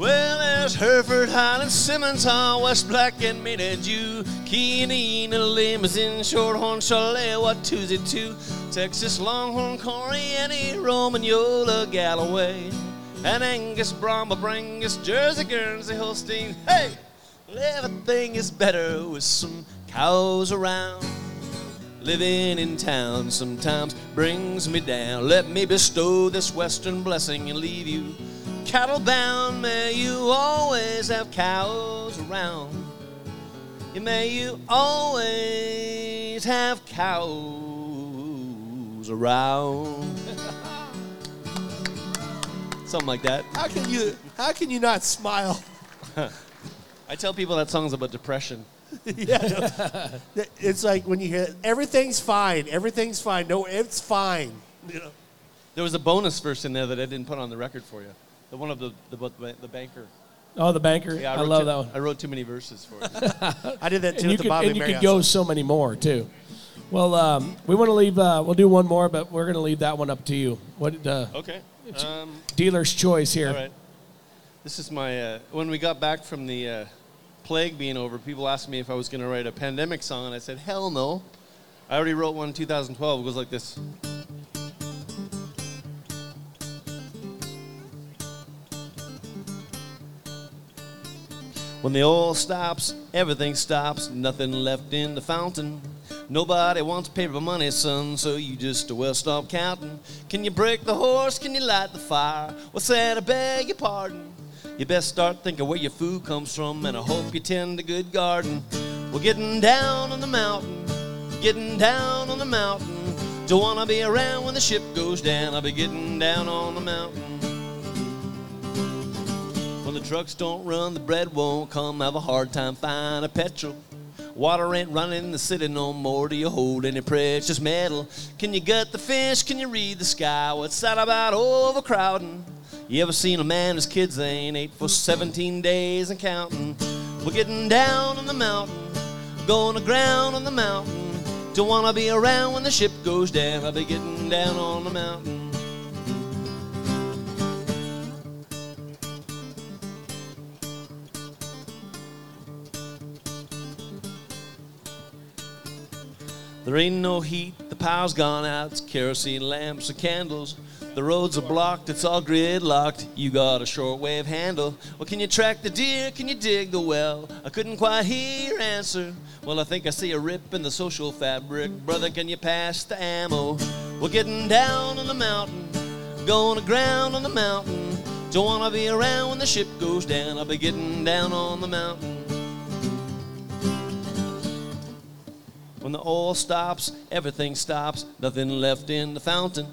Well, there's Hereford, Highland, Simmons, Hall, West Black, and Maynard, Jew, Keenan, Limousine, Shorthorn, Chalet, Watusi, too, Texas, Longhorn, Coriani, Romagnola, Galloway, and Angus, Brahma, Brangus, Jersey, Guernsey, Holstein. Hey, everything is better with some cows around. Living in town sometimes brings me down. Let me bestow this western blessing and leave you cattle bound. May you always have cows around. May you always have cows around. Something like that. How can you? How can you not smile? I tell people that song's about depression. yeah, no. it's like when you hear everything's fine, everything's fine. No, it's fine. You know? There was a bonus verse in there that I didn't put on the record for you. The one of the the, the, the banker. Oh, the banker. Yeah, I, wrote love too, that one. I wrote too many verses for it. I did that too and you with the could, Bobby and you could go so many more too. Well, um, we want to leave. Uh, we'll do one more, but we're going to leave that one up to you. What uh, okay. Um, dealer's choice here? all right. This is my. Uh, when we got back from the uh, plague being over, people asked me if I was going to write a pandemic song, and I said, hell no. I already wrote one in 2012. It goes like this. When the oil stops, everything stops, nothing left in the fountain. Nobody wants paper money, son, so you just well stop counting. Can you break the horse? Can you light the fire? What's that? I beg your pardon. You best start thinking where your food comes from, and I hope you tend a good garden. We're getting down on the mountain, getting down on the mountain. Don't wanna be around when the ship goes down. I'll be getting down on the mountain. The trucks don't run, the bread won't come. Have a hard time finding petrol. Water ain't running in the city no more. Do you hold any precious metal? Can you gut the fish? Can you read the sky? What's that about overcrowding? You ever seen a man whose kids ain't ate for 17 days and counting? We're getting down on the mountain, going aground on the mountain. Don't wanna be around when the ship goes down. I'll be getting down on the mountain. There ain't no heat, the power's gone out, it's kerosene lamps and candles. The roads are blocked, it's all gridlocked. You got a shortwave handle. Well, can you track the deer? Can you dig the well? I couldn't quite hear your answer. Well, I think I see a rip in the social fabric. Brother, can you pass the ammo? We're getting down on the mountain, going to ground on the mountain. Don't wanna be around when the ship goes down. I'll be getting down on the mountain. When the oil stops, everything stops, nothing left in the fountain.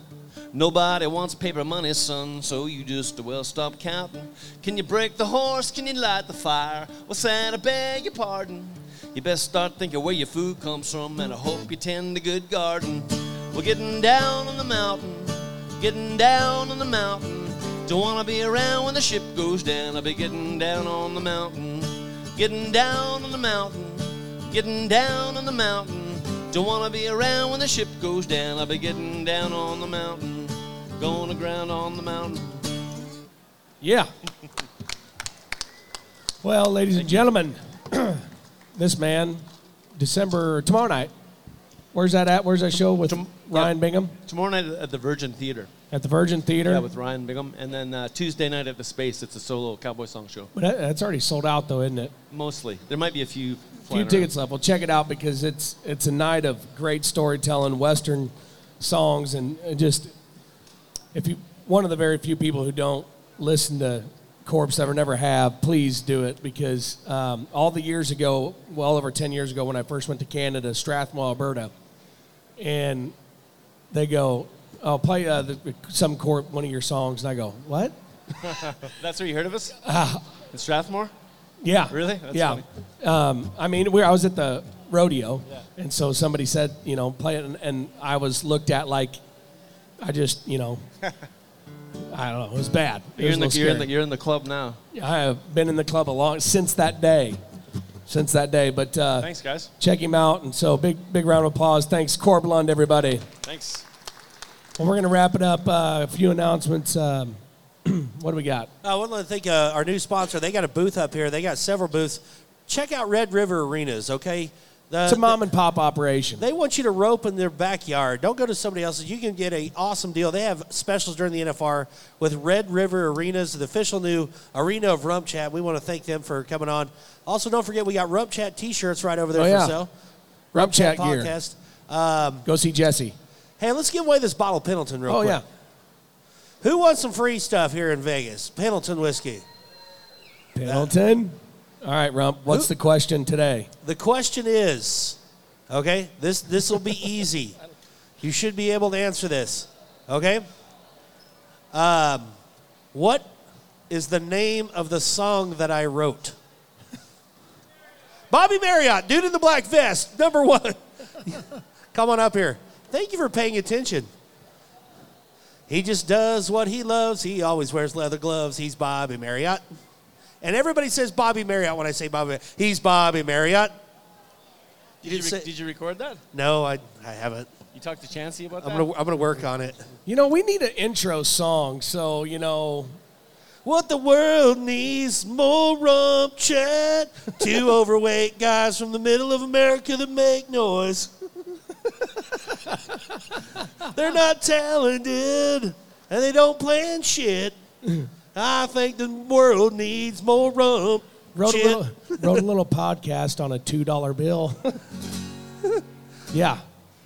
Nobody wants paper money, son, so you just well stop counting. Can you break the horse? Can you light the fire? Well, Santa, beg your pardon. You best start thinking where your food comes from, and I hope you tend a good garden. We're getting down on the mountain, getting down on the mountain. Don't wanna be around when the ship goes down. I'll be getting down on the mountain, getting down on the mountain, getting down on the mountain. Don't wanna be around when the ship goes down. I'll be getting down on the mountain, going to ground on the mountain. Yeah. well, ladies and gentlemen, this man, December tomorrow night. Where's that at? Where's that show with Ryan Bingham Tomorrow night at the Virgin Theater. at the Virgin Theater? Yeah, with Ryan Bingham. And then uh, Tuesday night at the Space, it's a solo cowboy song show. but that- that's already sold out, though, isn't it? Mostly. There might be a few. Few tickets left. Well, check it out because it's it's a night of great storytelling, Western songs, and just if you one of the very few people who don't listen to Corpse ever never have, please do it because um, all the years ago, well over ten years ago, when I first went to Canada, Strathmore, Alberta, and they go, "I'll play uh, the, some Corp one of your songs," and I go, "What?" That's where you heard of us? In Strathmore? Yeah. Really? That's yeah. Um, I mean, we I was at the rodeo, yeah. and so somebody said, you know, play it, and, and I was looked at like I just, you know, I don't know, it was bad. It You're was in, the, you're, in the, you're in the club now. Yeah, I have been in the club a long since that day, since that day. But uh, Thanks, guys. check him out, and so big, big round of applause. Thanks, Corb Lund, everybody. Thanks. Well, we're gonna wrap it up. Uh, a few announcements. Um, what do we got? I want to thank uh, our new sponsor. They got a booth up here. They got several booths. Check out Red River Arenas, okay? The, It's a mom and pop operation. They want you to rope in their backyard. Don't go to somebody else's. You can get an awesome deal. They have specials during the NFR with Red River Arenas, the official new arena of Rump Chat. We want to thank them for coming on. Also, don't forget we got Rump Chat T-shirts right over there Oh, for yeah. sale. Rump Chat gear. podcast. Um, Go see Jesse. hey, let's give away this bottle of Pendleton real Oh quick. yeah. Who wants some free stuff here in Vegas? Pendleton whiskey. Pendleton. All right, Rump. What's Who- the question today? The question is, okay, this this will be easy. You should be able to answer this. Okay? Um, what is the name of the song that I wrote? Bobby Marriott, dude in the black vest, number one. Come on up here. Thank you for paying attention. He just does what he loves. He always wears leather gloves. He's Bobby Marriott. And everybody says Bobby Marriott when I say Bobby. He's Bobby Marriott. Did you, didn't say- did you record that? No, I, I haven't. You talked to Chancey about that? I'm that? gonna I'm gonna work on it. You know, we need an intro song. So you know, What the world needs more rump chat. Two overweight guys from the middle of America that make noise. They're not talented and they don't plan shit. I think the world needs more rump wrote a little wrote a little podcast on a two dollar bill. yeah,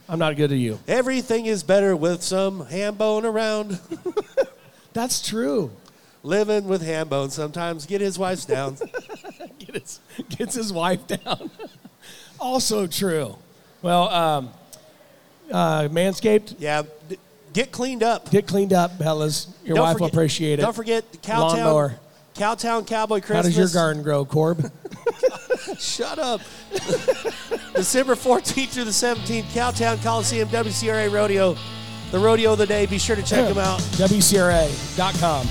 I'm not good at you. Everything is better with some ham bone around. That's true. Living with ham bone sometimes get his wife down. Get his, gets his wife down. also true. Well, um, uh, Manscaped, Yeah, get cleaned up. get cleaned up, fellas. Your Don't wife forget- will appreciate it. Don't forget the Lawnmower. Cowtown, Cowtown Cowboy Christmas. How does your garden grow, Corb? Shut up. December 14th through the 17th, Cowtown Coliseum WCRA Rodeo. The rodeo of the day. Be sure to check them out. WCRA.com.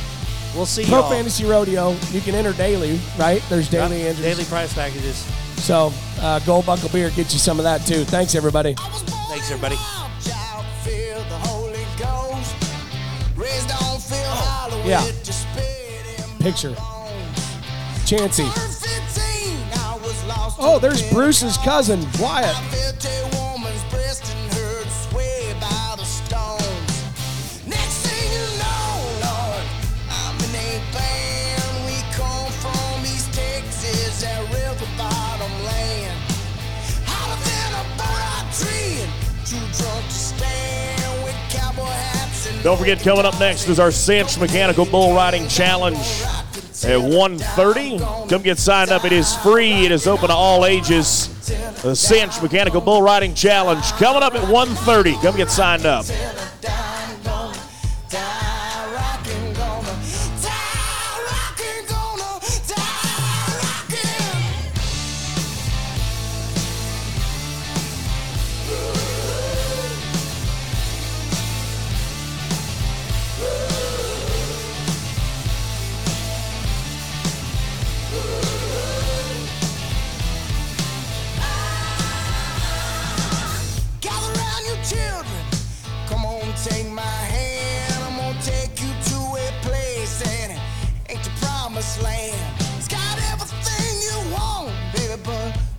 We'll see Pro y'all. Fantasy Rodeo. You can enter daily, right? There's daily Yep, entries. daily price packages. So, uh, Gold Buckle Beer gets you some of that too. Thanks, everybody. Thanks, everybody. Yeah. Picture. Chancey. Oh, there's Bruce's cousin, Wyatt. Don't forget, coming up next is our Cinch Mechanical Bull Riding Challenge at 1.30. Come get signed up. It is free. It is open to all ages. The Cinch Mechanical Bull Riding Challenge coming up at 1.30. Come get signed up.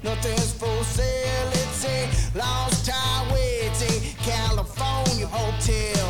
Nothing's for sale. It's a Lost highway to California hotel.